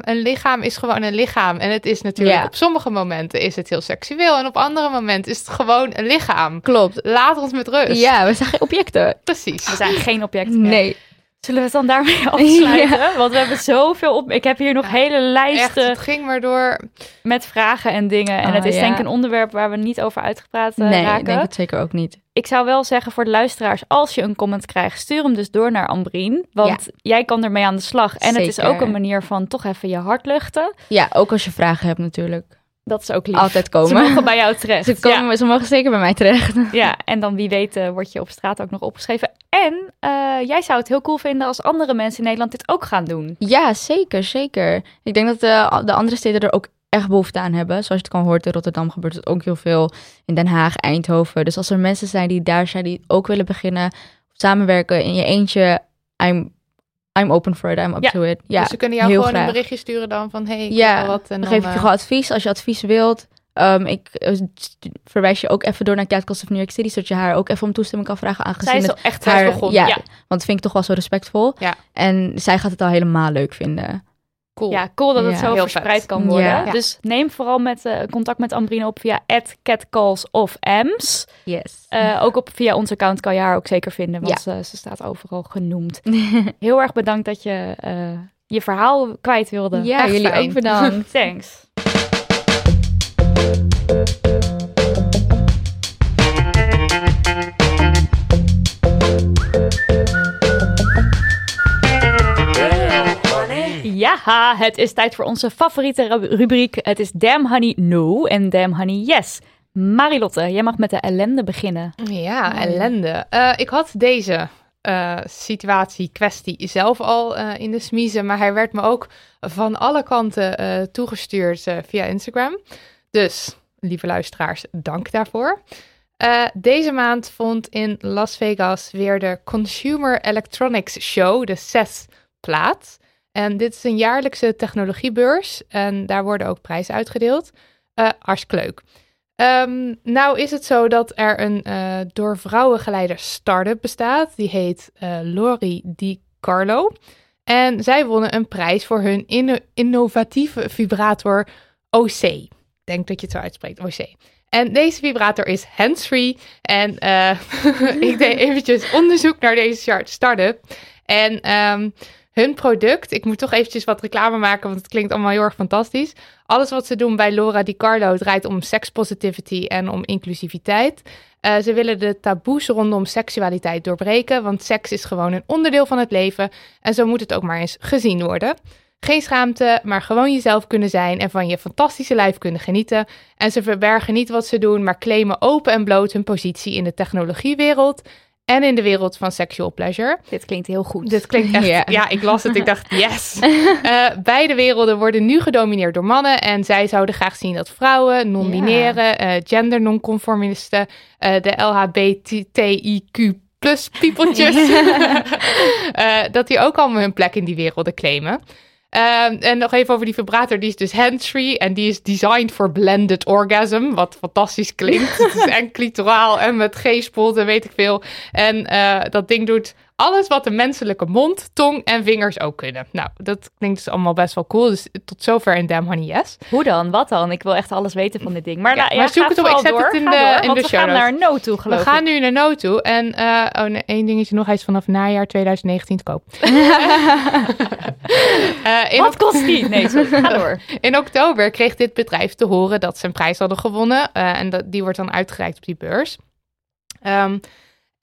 een lichaam is gewoon een lichaam. En het is natuurlijk, Ja. op sommige momenten is het heel seksueel. En op andere momenten is het gewoon een lichaam. Klopt. Laat ons met rust. Ja, we zijn geen objecten. Precies. We zijn geen objecten meer. Nee. Zullen we het dan daarmee afsluiten? Want we hebben zoveel op. Ik heb hier nog hele Echt, lijsten het ging maar door. met vragen en dingen. En Ah, het is ja. denk ik een onderwerp waar we niet over uitgepraat eh, nee, raken. ik denk het zeker ook niet. Ik zou wel zeggen voor de luisteraars, als je een comment krijgt, stuur hem dus door naar Ambrien. Want jij kan ermee aan de slag. En het is ook een manier van toch even je hart luchten. Ja, ook als je vragen hebt natuurlijk. Dat is ook lief. Altijd Ze komen. mogen bij jou terecht. Ze, komen, ze mogen zeker bij mij terecht. Ja. en dan wie weet eh, word je op straat ook nog opgeschreven. En eh, jij zou het heel cool vinden als andere mensen in Nederland dit ook gaan doen. Ja, zeker, zeker. Ik denk dat de, de andere steden er ook echt behoefte aan hebben. Zoals je het kan hoort, in Rotterdam gebeurt het ook heel veel. In Den Haag, Eindhoven. Dus als er mensen zijn die daar zijn, die ook willen beginnen, samenwerken in je eentje, I'm, I'm open for it, I'm up Ja. to it. Ja, dus ze kunnen jou gewoon een berichtje sturen dan van... Hey, ik Ja, wat. En dan dan, geef ik je eh, gewoon advies. Als je advies wilt, Ehm, ik eh, verwijs je ook even door naar Cat of New York City, zodat je haar ook even om toestemming kan vragen, aangezien Zij is het echt haar, haar, begonnen. ja, Ja. want dat vind ik toch wel zo respectvol. Ja. En zij gaat het al helemaal leuk vinden. Cool. Ja, cool dat het zo Heel verspreid vet. kan worden. Ja. Dus neem vooral met, eh, contact met Ambrine op via @catcallsofms. Yes. Eh, ook op, via ons account kan je haar ook zeker vinden, want ze, ze staat overal genoemd. Heel erg bedankt dat je eh, je verhaal kwijt wilde. ja, Echt jullie fijn. ook bedankt. Thanks. Ja, het is tijd voor onze favoriete ru- rubriek. Het is Damn Honey No en Damn Honey Yes. Marilotte, jij mag met de ellende beginnen. Ja, ellende. Eh, ik had deze eh, situatie, kwestie zelf al eh, in de smiezen, maar hij werd me ook van alle kanten eh, toegestuurd eh, via Instagram. Dus, lieve luisteraars, dank daarvoor. Eh, deze maand vond in Las Vegas weer de Consumer Electronics Show, de CES, plaats. En dit is een jaarlijkse technologiebeurs en daar worden ook prijzen uitgedeeld. Eh hartstikke leuk. Ehm, nou is het zo dat er een eh, door vrouwen geleide start-up bestaat. Die heet eh, Lori Di Carlo. En zij wonnen een prijs voor hun inno- innovatieve vibrator OC. Ik denk dat je het zo uitspreekt, OC. En deze vibrator is hands-free. En ik deed eventjes onderzoek naar deze start-up. En ehm, hun product, ik moet toch eventjes wat reclame maken, want het klinkt allemaal heel erg fantastisch. Alles wat ze doen bij Laura Di Carlo draait om sex positivity en om inclusiviteit. Eh, ze willen de taboes rondom seksualiteit doorbreken, want seks is gewoon een onderdeel van het leven en zo moet het ook maar eens gezien worden. Geen schaamte, maar gewoon jezelf kunnen zijn en van je fantastische lijf kunnen genieten. En ze verbergen niet wat ze doen, maar claimen open en bloot hun positie in de technologiewereld en in de wereld van sexual pleasure. Dit klinkt heel goed. Dit klinkt echt... Ja. Ja, ik las het. Ik dacht, yes. Eh, beide werelden worden nu gedomineerd door mannen. En zij zouden graag zien dat vrouwen, non-binaire, eh, gender-nonconformisten, eh de LHBTIQ plus peopletjes, dat die ook allemaal hun plek in die werelden claimen. Ehm, en nog even over die vibrator. Die is dus hands-free en die is designed for blended orgasm. Wat fantastisch klinkt. Het is en clitoraal en met G-spot en weet ik veel. En eh, dat ding doet alles wat de menselijke mond, tong en vingers ook kunnen. Nou, dat klinkt dus allemaal best wel cool. Dus tot zover in Damn Honey Yes. Hoe dan? Wat dan? Ik wil echt alles weten van dit ding. Maar, Ja, nou, maar ja, zoek ga het op. Ik zet door. het in Ga de- door, in de we show gaan notes. naar no toe, geloof We gaan ik. nu naar No toe. En eh, oh, nee, één dingetje nog. Hij is vanaf najaar 2019 te koop. Eh, Wat kost die? Nee, sorry. Ga door. In oktober kreeg dit bedrijf te horen dat ze een prijs hadden gewonnen. eh, en dat, die wordt dan uitgereikt op die beurs. Ehm,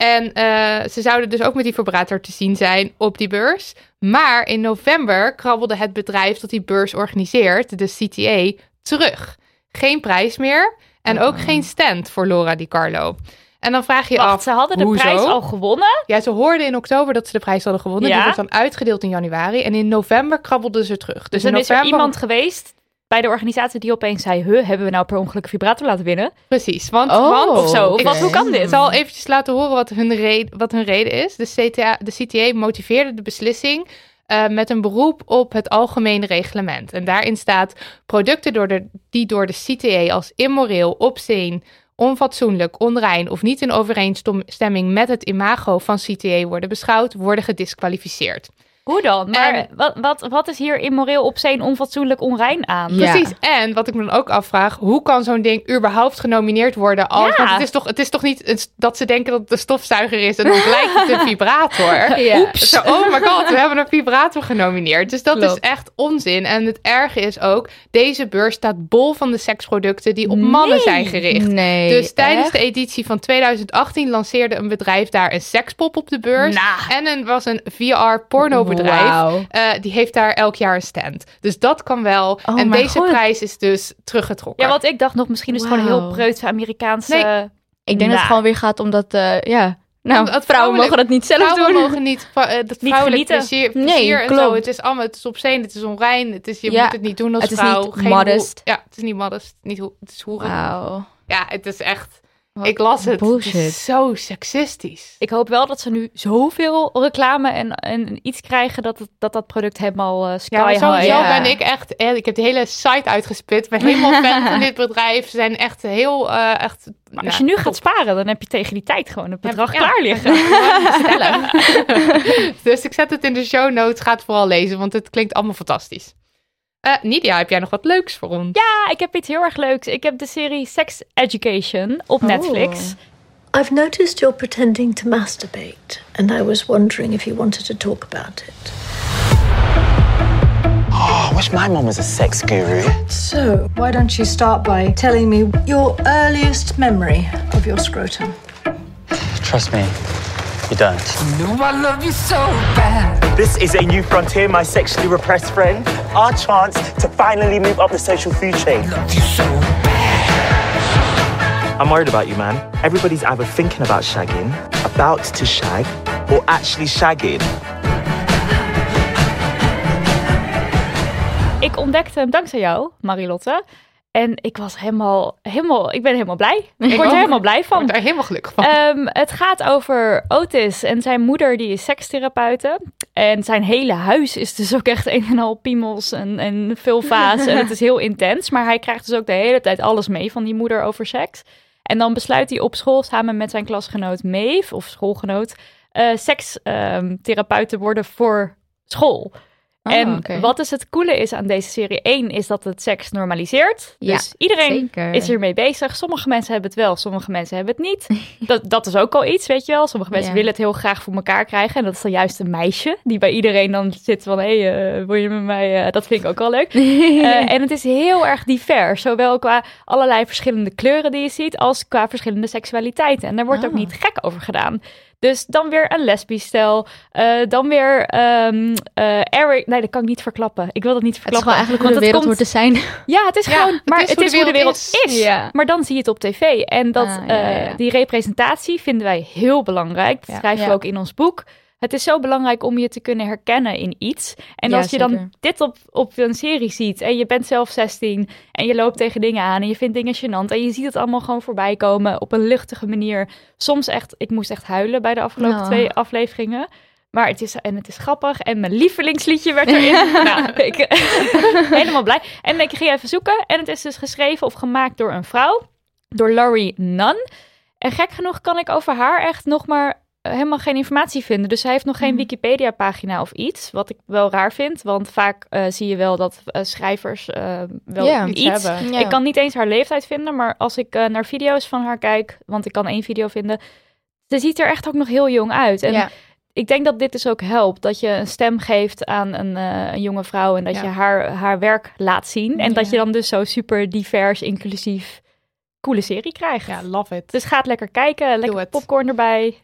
en eh, ze zouden dus ook met die vibrator te zien zijn op die beurs. Maar in november krabbelde het bedrijf dat die beurs organiseert, de CTA, terug. Geen prijs meer en ook geen stand voor Laura Di Carlo. En dan vraag je Wacht, af, ze hadden de hoezo? prijs al gewonnen? Ja, ze hoorden in oktober dat ze de prijs hadden gewonnen. Ja. Die wordt dan uitgedeeld in januari. En in november krabbelden ze terug. Dus, Dus in dan is er november... iemand geweest bij de organisatie die opeens zei... Huh, hebben we nou per ongeluk een vibrator laten winnen? Precies, want, Oh, want Of zo. Of Ik wat, hoe kan Ik dit? zal eventjes laten horen wat hun, reden, wat hun reden is. De, CTA, de CTA motiveerde de beslissing eh, met een beroep op het algemene reglement. En daarin staat producten door de, die door de CTA als immoreel, obscene, onfatsoenlijk, onrein of niet in overeenstemming met het imago van CTA worden beschouwd, worden gedisqualificeerd. Hoe dan? Maar En- wat, wat, wat is hier immoreel, obscene, onfatsoenlijk, onrein aan? Ja. Precies. En wat ik me dan ook afvraag, hoe kan zo'n ding überhaupt genomineerd worden? Als, Ja. Want het is, toch, het is toch niet dat ze denken dat het een stofzuiger is en dan blijkt het een vibrator. Ja. Oeps. Zo, oh my god, we hebben een vibrator genomineerd. Dus dat Klopt. is echt onzin. En het erge is ook, deze beurs staat bol van de seksproducten die op mannen zijn gericht. Nee, Dus tijdens echt? de editie van 2018 lanceerde een bedrijf daar een sekspop op de beurs. Nou. En er was een Eh, die heeft daar elk jaar een stand. Dus dat kan wel. Oh en deze God. prijs is dus teruggetrokken. Ja, want ik dacht nog, misschien is het gewoon een heel preutse Amerikaanse... Nee. Ik denk dat Nou. het gewoon weer gaat omdat, eh, ja... Nou, Omdat vrouwen mogen dat niet zelf Vrouwen doen. mogen niet, uh, dat vrouwelijk genieten. plezier, Nee, en zo. Het is allemaal, het is obscene, het is onrein, het is, je Ja, moet het niet doen als het is vrouw. niet Geen modest. ja, het is niet modest, niet hoe, het is hoeren. Wauw. Ja, het is echt, Wat ik las het, het bullshit. is zo seksistisch. Ik hoop wel dat ze nu zoveel reclame en, en iets krijgen dat het, dat, dat product helemaal eh sky Ja, high... sowieso ja. ben ik echt, eh, ik heb de hele site uitgespit. Ik ben helemaal fan van dit bedrijf. Ze zijn echt heel, eh, echt... Maar als je nu gaat sparen, dan heb je tegen die tijd gewoon het bedrag Ja. klaar liggen. dus ik zet het in de show notes. Ga het vooral lezen, want het klinkt allemaal fantastisch. Eh Nidia, heb jij nog wat leuks voor ons? Ja, ik heb iets heel erg leuks. Ik heb de serie Sex Education op Oh. Netflix. I've noticed you're pretending to masturbate, and I was wondering if you wanted to talk about it. Oh, I wish my mom was a sex guru. So, why don't you start by telling me your earliest memory of your scrotum? Trust me, you don't. No, I love you so bad. This is a new frontier, my sexually repressed friend. Our chance to finally move up the social food chain. Love you so I'm worried about you, man. Everybody's either thinking about shagging, about to shag, or actually shagging. Ik ontdekte hem dankzij jou, Marilotte. En ik was helemaal, helemaal, ik ben helemaal blij. Ik word er helemaal blij Ik van. word daar helemaal gelukkig van. Ehm, het gaat over Otis en zijn moeder, die is sekstherapeute. En zijn hele huis is dus ook echt een en al piemels en, en vulva's. en het is heel intens. Maar hij krijgt dus ook de hele tijd alles mee van die moeder over seks. En dan besluit hij op school samen met zijn klasgenoot Maeve, of schoolgenoot, eh sekstherapeut te worden voor school. Ah, en wat is het coole is aan deze serie? Eén is dat het seks normaliseert. Ja, dus iedereen zeker. is hiermee bezig. Sommige mensen hebben het wel, sommige mensen hebben het niet. Dat, dat is ook al iets, weet je wel. Sommige mensen willen het heel graag voor elkaar krijgen. En dat is dan juist een meisje die bij iedereen dan zit van... hé, hey, eh, wil je met mij... eh, dat vind ik ook wel leuk. Eh, en het is heel erg divers. Zowel qua allerlei verschillende kleuren die je ziet... als qua verschillende seksualiteiten. En daar wordt ook Ah. niet gek over gedaan. Dus dan weer een lesbisch stel. eh, dan weer ehm eh, Eric... Nee, dat kan ik niet verklappen. Ik wil dat niet Het is verklappen. gewoon eigenlijk hoe de want wereld het hoort te zijn. ja, het is Ja, gewoon, het maar is het hoe is hoe de wereld is. is. Ja. Maar dan zie je het op tv. En dat, Ah, ja, ja, eh, die representatie vinden wij heel belangrijk. Dat Ja. schrijven we ook in ons boek. Het is zo belangrijk om je te kunnen herkennen in iets. En Ja, als je dan dit op, op een serie ziet en je bent zelf 16 en je loopt tegen dingen aan en je vindt dingen gênant en je ziet het allemaal gewoon voorbij komen op een luchtige manier. Soms echt, ik moest echt huilen bij de afgelopen Oh. twee afleveringen. Maar het is, en het is grappig. En mijn lievelingsliedje werd erin. nou, ik, helemaal blij. En ik ging even zoeken. En het is dus geschreven of gemaakt door een vrouw. Door Laurie Nunn. En gek genoeg kan ik over haar echt nog maar helemaal geen informatie vinden. Dus zij heeft nog geen Wikipedia-pagina of iets. Wat ik wel raar vind. Want vaak eh, zie je wel dat eh, schrijvers eh, wel iets, hebben. Ik kan niet eens haar leeftijd vinden. Maar als ik naar video's van haar kijk. Want ik kan één video vinden. Ze ziet er echt ook nog heel jong uit. En ik denk dat dit dus ook helpt. Dat je een stem geeft aan een, een jonge vrouw. En dat Ja. je haar, haar werk laat zien. En dat je dan dus zo super divers, inclusief, coole serie krijgt. Ja, love it. Dus ga het lekker kijken. Lekker popcorn erbij.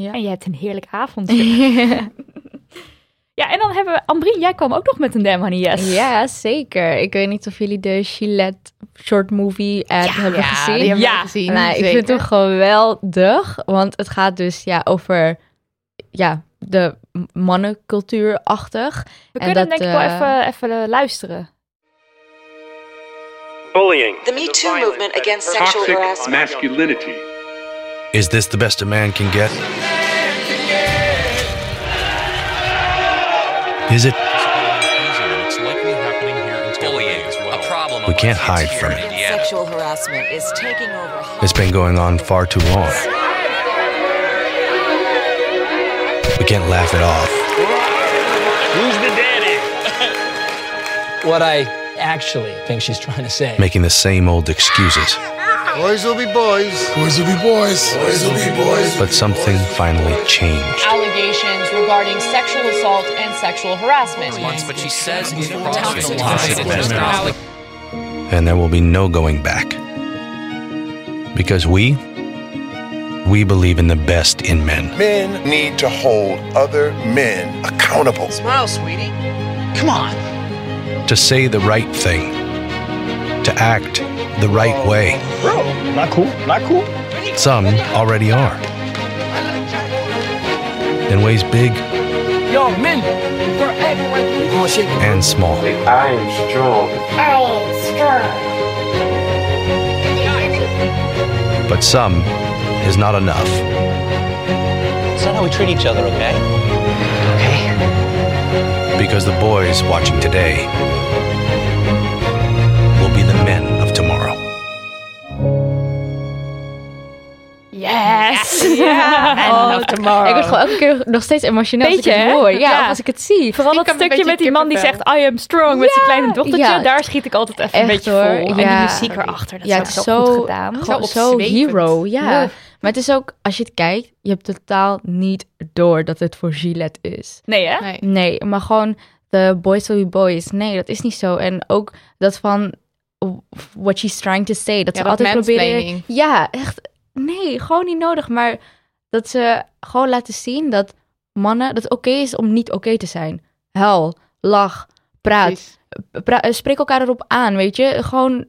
Ja. En je hebt een heerlijk avond. ja, en dan hebben we... Ambrien, jij kwam ook nog met een Damn Honey Yes. Ja, zeker. Ik weet niet of jullie de Gillette, short movie ad Ja, hebben ja, gezien. die hebben we gezien, Nou, ik vind hem geweldig, want het gaat dus ja, over ja, de mannencultuur-achtig. We En kunnen dat, denk ik wel eh, even, even luisteren. Bullying. The Me Too movement against sexual Toxic harassment. masculinity. Is this the best a man can get? Is it? A problem? We can't hide from it. Sexual harassment is taking over. It's been going on far too long. We can't laugh it off. Who's the daddy? What I actually think she's trying to say. Making the same old excuses. Boys will be boys. Boys will be boys. Boys will be boys. But something finally changed. allegations regarding sexual assault and sexual harassment. but she says he's And there will be no going back. Because we, we believe in the best in men. Men need to hold other men accountable. Smile, sweetie. Come on. To say the right thing. To act the right way. Bro, not cool, not cool. Some already are. In ways big Yo, men, for everyone. Shit. and small. I am strong. I am strong. But some is not enough. It's not how we treat each other, okay? Okay. Because the boys watching today will be the men of tomorrow. Yes! Ja. Of tomorrow. Ik word gewoon elke keer nog steeds emotioneel als ik Beetje, het hoor. Ja, Ja. of als ik het zie. Vooral dat stukje beetje met die man die zegt. I am strong met zijn kleine dochtertje. ja. Daar schiet ik altijd even een beetje hoor. vol. En die muziek erachter, dat ja, is het ook is zo zo, goed gedaan. Gewoon Zo hero, ja. Ja. Maar het is ook, als je het kijkt, je hebt totaal niet door dat het voor Gillette is. Nee hè? Nee. Nee, maar gewoon de boys will be boys. Nee, dat is niet zo. En ook dat van what she's trying to say. Dat Ja, ze dat altijd proberen... Ja, echt. Nee, gewoon niet nodig. Maar dat ze gewoon laten zien dat mannen... Dat het oké is om niet oké te zijn. Huil, lach, praat. Pra- eh, spreek elkaar erop aan, weet je. Gewoon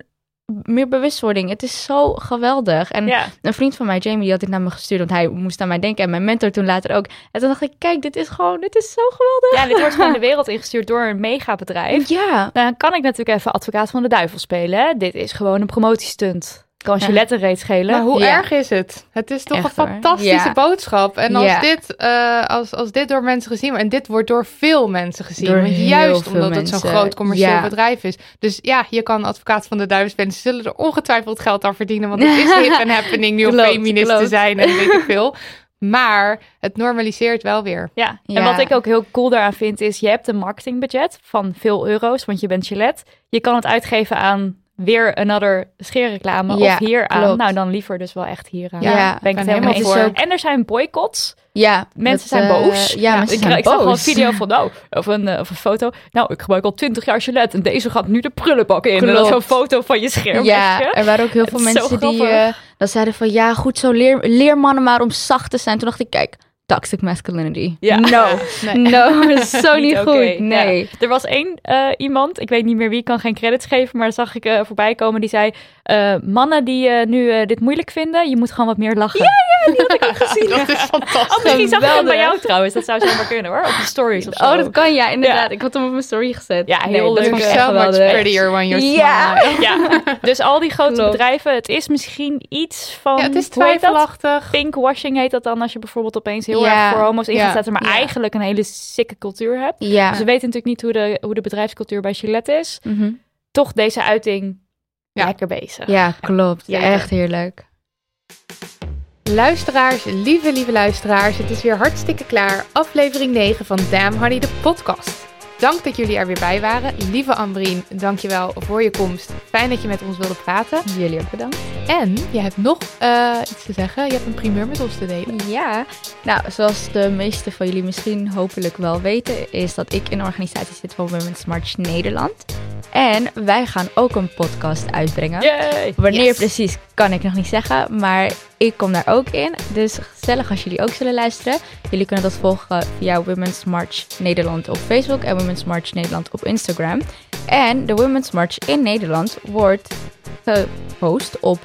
meer bewustwording. Het is zo geweldig. En Ja. een vriend van mij, Jamie, die had dit naar me gestuurd, want hij moest aan mij denken. En mijn mentor toen later ook. En toen dacht ik, kijk, dit is gewoon, dit is zo geweldig. Ja, dit wordt gewoon de wereld ingestuurd door een megabedrijf. Ja. Dan kan ik natuurlijk even advocaat van de duivel spelen. Hè? Dit is gewoon een promotiestunt. Kan Ja. Gillette reet schelen. Maar hoe Ja. erg is het? Het is toch Echt, een fantastische Ja. boodschap. En als, Ja. dit, eh, als, als dit door mensen gezien wordt, en dit wordt door veel mensen gezien, Door want heel juist veel omdat het zo'n groot commercieel Ja. bedrijf is. Dus ja, je kan advocaat van de duivel spelen. Ze zullen er ongetwijfeld geld aan verdienen, want het is hip en happening nu om Klopt, feminist te zijn en weet ik veel. Maar het normaliseert wel weer. Ja, en wat ik ook heel cool daaraan vind is, je hebt een marketingbudget van veel euro's, want je bent Gillette. Je kan het uitgeven aan weer another scheerreclame Ja, of hier aan. Nou, dan liever dus wel echt hier aan. Ja, ben ik ben het helemaal voor. En er zijn boycotts. Ja. Mensen dat, zijn eh, boos. ja, mensen ik, zijn ik zag wel een video van, nou, of een, eh, of een foto. Nou, ik gebruik al 20 jaar Gillette en deze gaat nu de prullenbak in. En Klopt. dat is zo'n foto van je scherm. Ja, er waren ook heel veel mensen die eh, dat zeiden van ja, goed zo, leer, leer mannen maar om zacht te zijn. Toen dacht ik, kijk, toxic masculinity. Ja. No, Nee. no, dat is zo niet, goed. Nee. Ja. Er was één eh, iemand, ik weet niet meer wie, ik kan geen credits geven, maar zag ik eh, voorbij komen, die zei, eh, mannen die eh, nu eh, dit moeilijk vinden, je moet gewoon wat meer lachen. Ja, ja, die had ik ook gezien. Dat is fantastisch. Oh, misschien zag ik hem bij jou trouwens, dat zou zomaar kunnen hoor, op de stories of zo. Oh, dat kan ja, inderdaad. Ja. Ik had hem op mijn story gezet. Ja, heel dat leuk. ik So much prettier when you're Ja. smiling. Ja, dus al die grote Klopt. bedrijven, het is misschien iets van, Ja, het is dat? twijfelachtig. Pinkwashing heet dat dan, als je bijvoorbeeld opeens heel Ja. erg voor homo's in gaat Ja. zetten, maar Ja. eigenlijk een hele sikke cultuur hebt. Ja. Dus we weten natuurlijk niet hoe de, hoe de bedrijfscultuur bij Gillette is. Mhm. Toch deze uiting lekker bezig. ja, klopt. Ja. Echt heerlijk. Luisteraars, lieve, lieve luisteraars, het is weer hartstikke klaar. Aflevering 9 van Damn Honey, de podcast. Dank dat jullie er weer bij waren. Lieve Ambrien, dankjewel voor je komst. Fijn dat je met ons wilde praten. Jullie ook bedankt. En je hebt nog eh, iets te zeggen. Je hebt een primeur met ons te delen. Ja, nou, zoals de meeste van jullie misschien hopelijk wel weten, is dat ik in de organisatie zit van Women's March Nederland. En wij gaan ook een podcast uitbrengen. Yay! Wanneer Yes. precies kan ik nog niet zeggen, maar ik kom daar ook in. Dus gezellig als jullie ook zullen luisteren. Jullie kunnen dat volgen via Women's March Nederland op Facebook en Women's March Nederland op Instagram. En de Women's March in Nederland wordt gepost op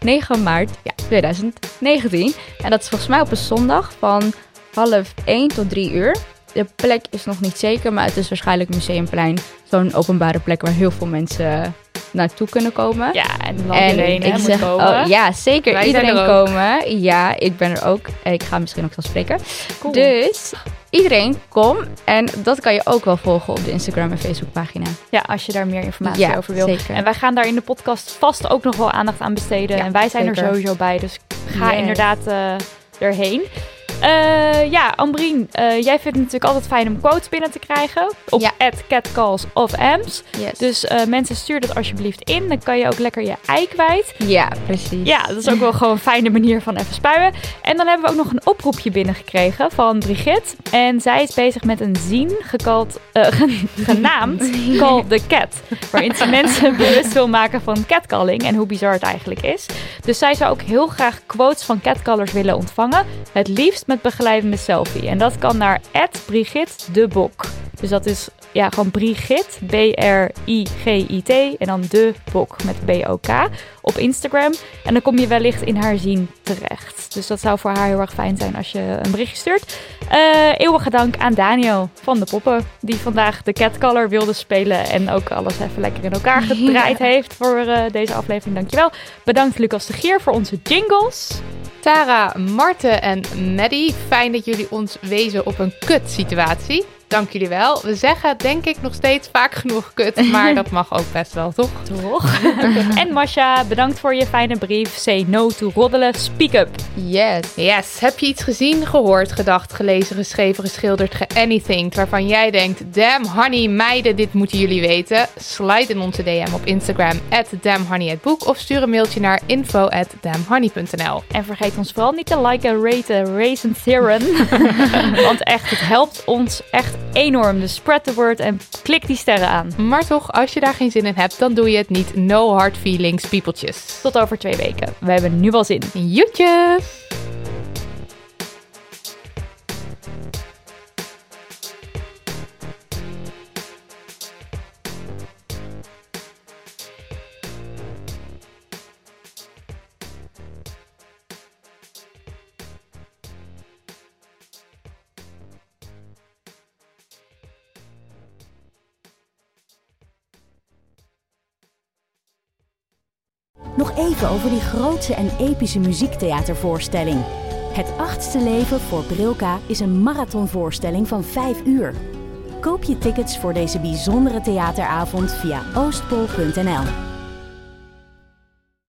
9 maart ja, 2019. En dat is volgens mij op een zondag van half 1 tot 3 uur. De plek is nog niet zeker, maar het is waarschijnlijk Museumplein. Zo'n openbare plek waar heel veel mensen naartoe kunnen komen. Ja, en, en iedereen ik zeg, komen. Oh, ja, zeker. iedereen komen. Ja, ik ben er ook. Ik ga misschien ook wel spreken. Cool. Dus iedereen kom. En dat kan je ook wel volgen op de Instagram en Facebook pagina. Ja, als je daar meer informatie over wil. Zeker. En wij gaan daar in de podcast vast ook nog wel aandacht aan besteden. en wij zijn er sowieso bij. Dus ga inderdaad uh, erheen. Uh, ja, Ambrien, uh, jij vindt het natuurlijk altijd fijn om quotes binnen te krijgen. Op ja. catcalls of Ams. Yes. Dus uh, mensen, stuur dat alsjeblieft in. Dan kan je ook lekker je ei kwijt. Ja, precies. Ja, dat is ook wel gewoon een fijne manier van even spuien. En dan hebben we ook nog een oproepje binnengekregen van Brigitte. En zij is bezig met een zien gekald, genaamd Call the Cat. Waarin ze mensen bewust wil maken van catcalling en hoe bizar het eigenlijk is. Dus zij zou ook heel graag quotes van catcallers willen ontvangen. Het liefst met begeleidende selfie. En dat kan naar Brigitte de Bok. Dus dat is ja, gewoon Brigitte, B-R-I-G-I-T en dan de Bok met B-O-K op Instagram. En dan kom je wellicht in haar zien terecht. Dus dat zou voor haar heel erg fijn zijn als je een berichtje stuurt. Uh, eeuwige dank aan Daniel van de Poppen, die vandaag de catcaller wilde spelen en ook alles even lekker in elkaar gedraaid heeft voor uh, deze aflevering. Dankjewel. Bedankt Lucas de Gier voor onze jingles. Tara, Marten en Maddie, fijn dat jullie ons wezen op een kut situatie. Dank jullie wel. We zeggen denk ik nog steeds vaak genoeg kut, maar dat mag ook best wel, toch? Toch? en Masha, bedankt voor je fijne brief. Say no to roddelen. Speak up. Yes. Yes. Heb je iets gezien, gehoord, gedacht, gelezen, geschreven, geschilderd, geanything waarvan jij denkt, damn honey, meiden, dit moeten jullie weten? Slide in onze DM op Instagram at of stuur een mailtje naar info at damnhoney.nl. En vergeet ons vooral niet te liken, raten, raisen, theorem. Want echt, het helpt ons echt enorm. Dus spread the word en klik die sterren aan. Maar toch, als je daar geen zin in hebt, dan doe je het niet. No hard feelings, piepeltjes. Tot over twee weken. We hebben nu wel zin. Joetjes! Even over die grootse en epische muziektheatervoorstelling. Het achtste leven voor Brilka is een marathonvoorstelling van 5 uur. Koop je tickets voor deze bijzondere theateravond via oostpol.nl.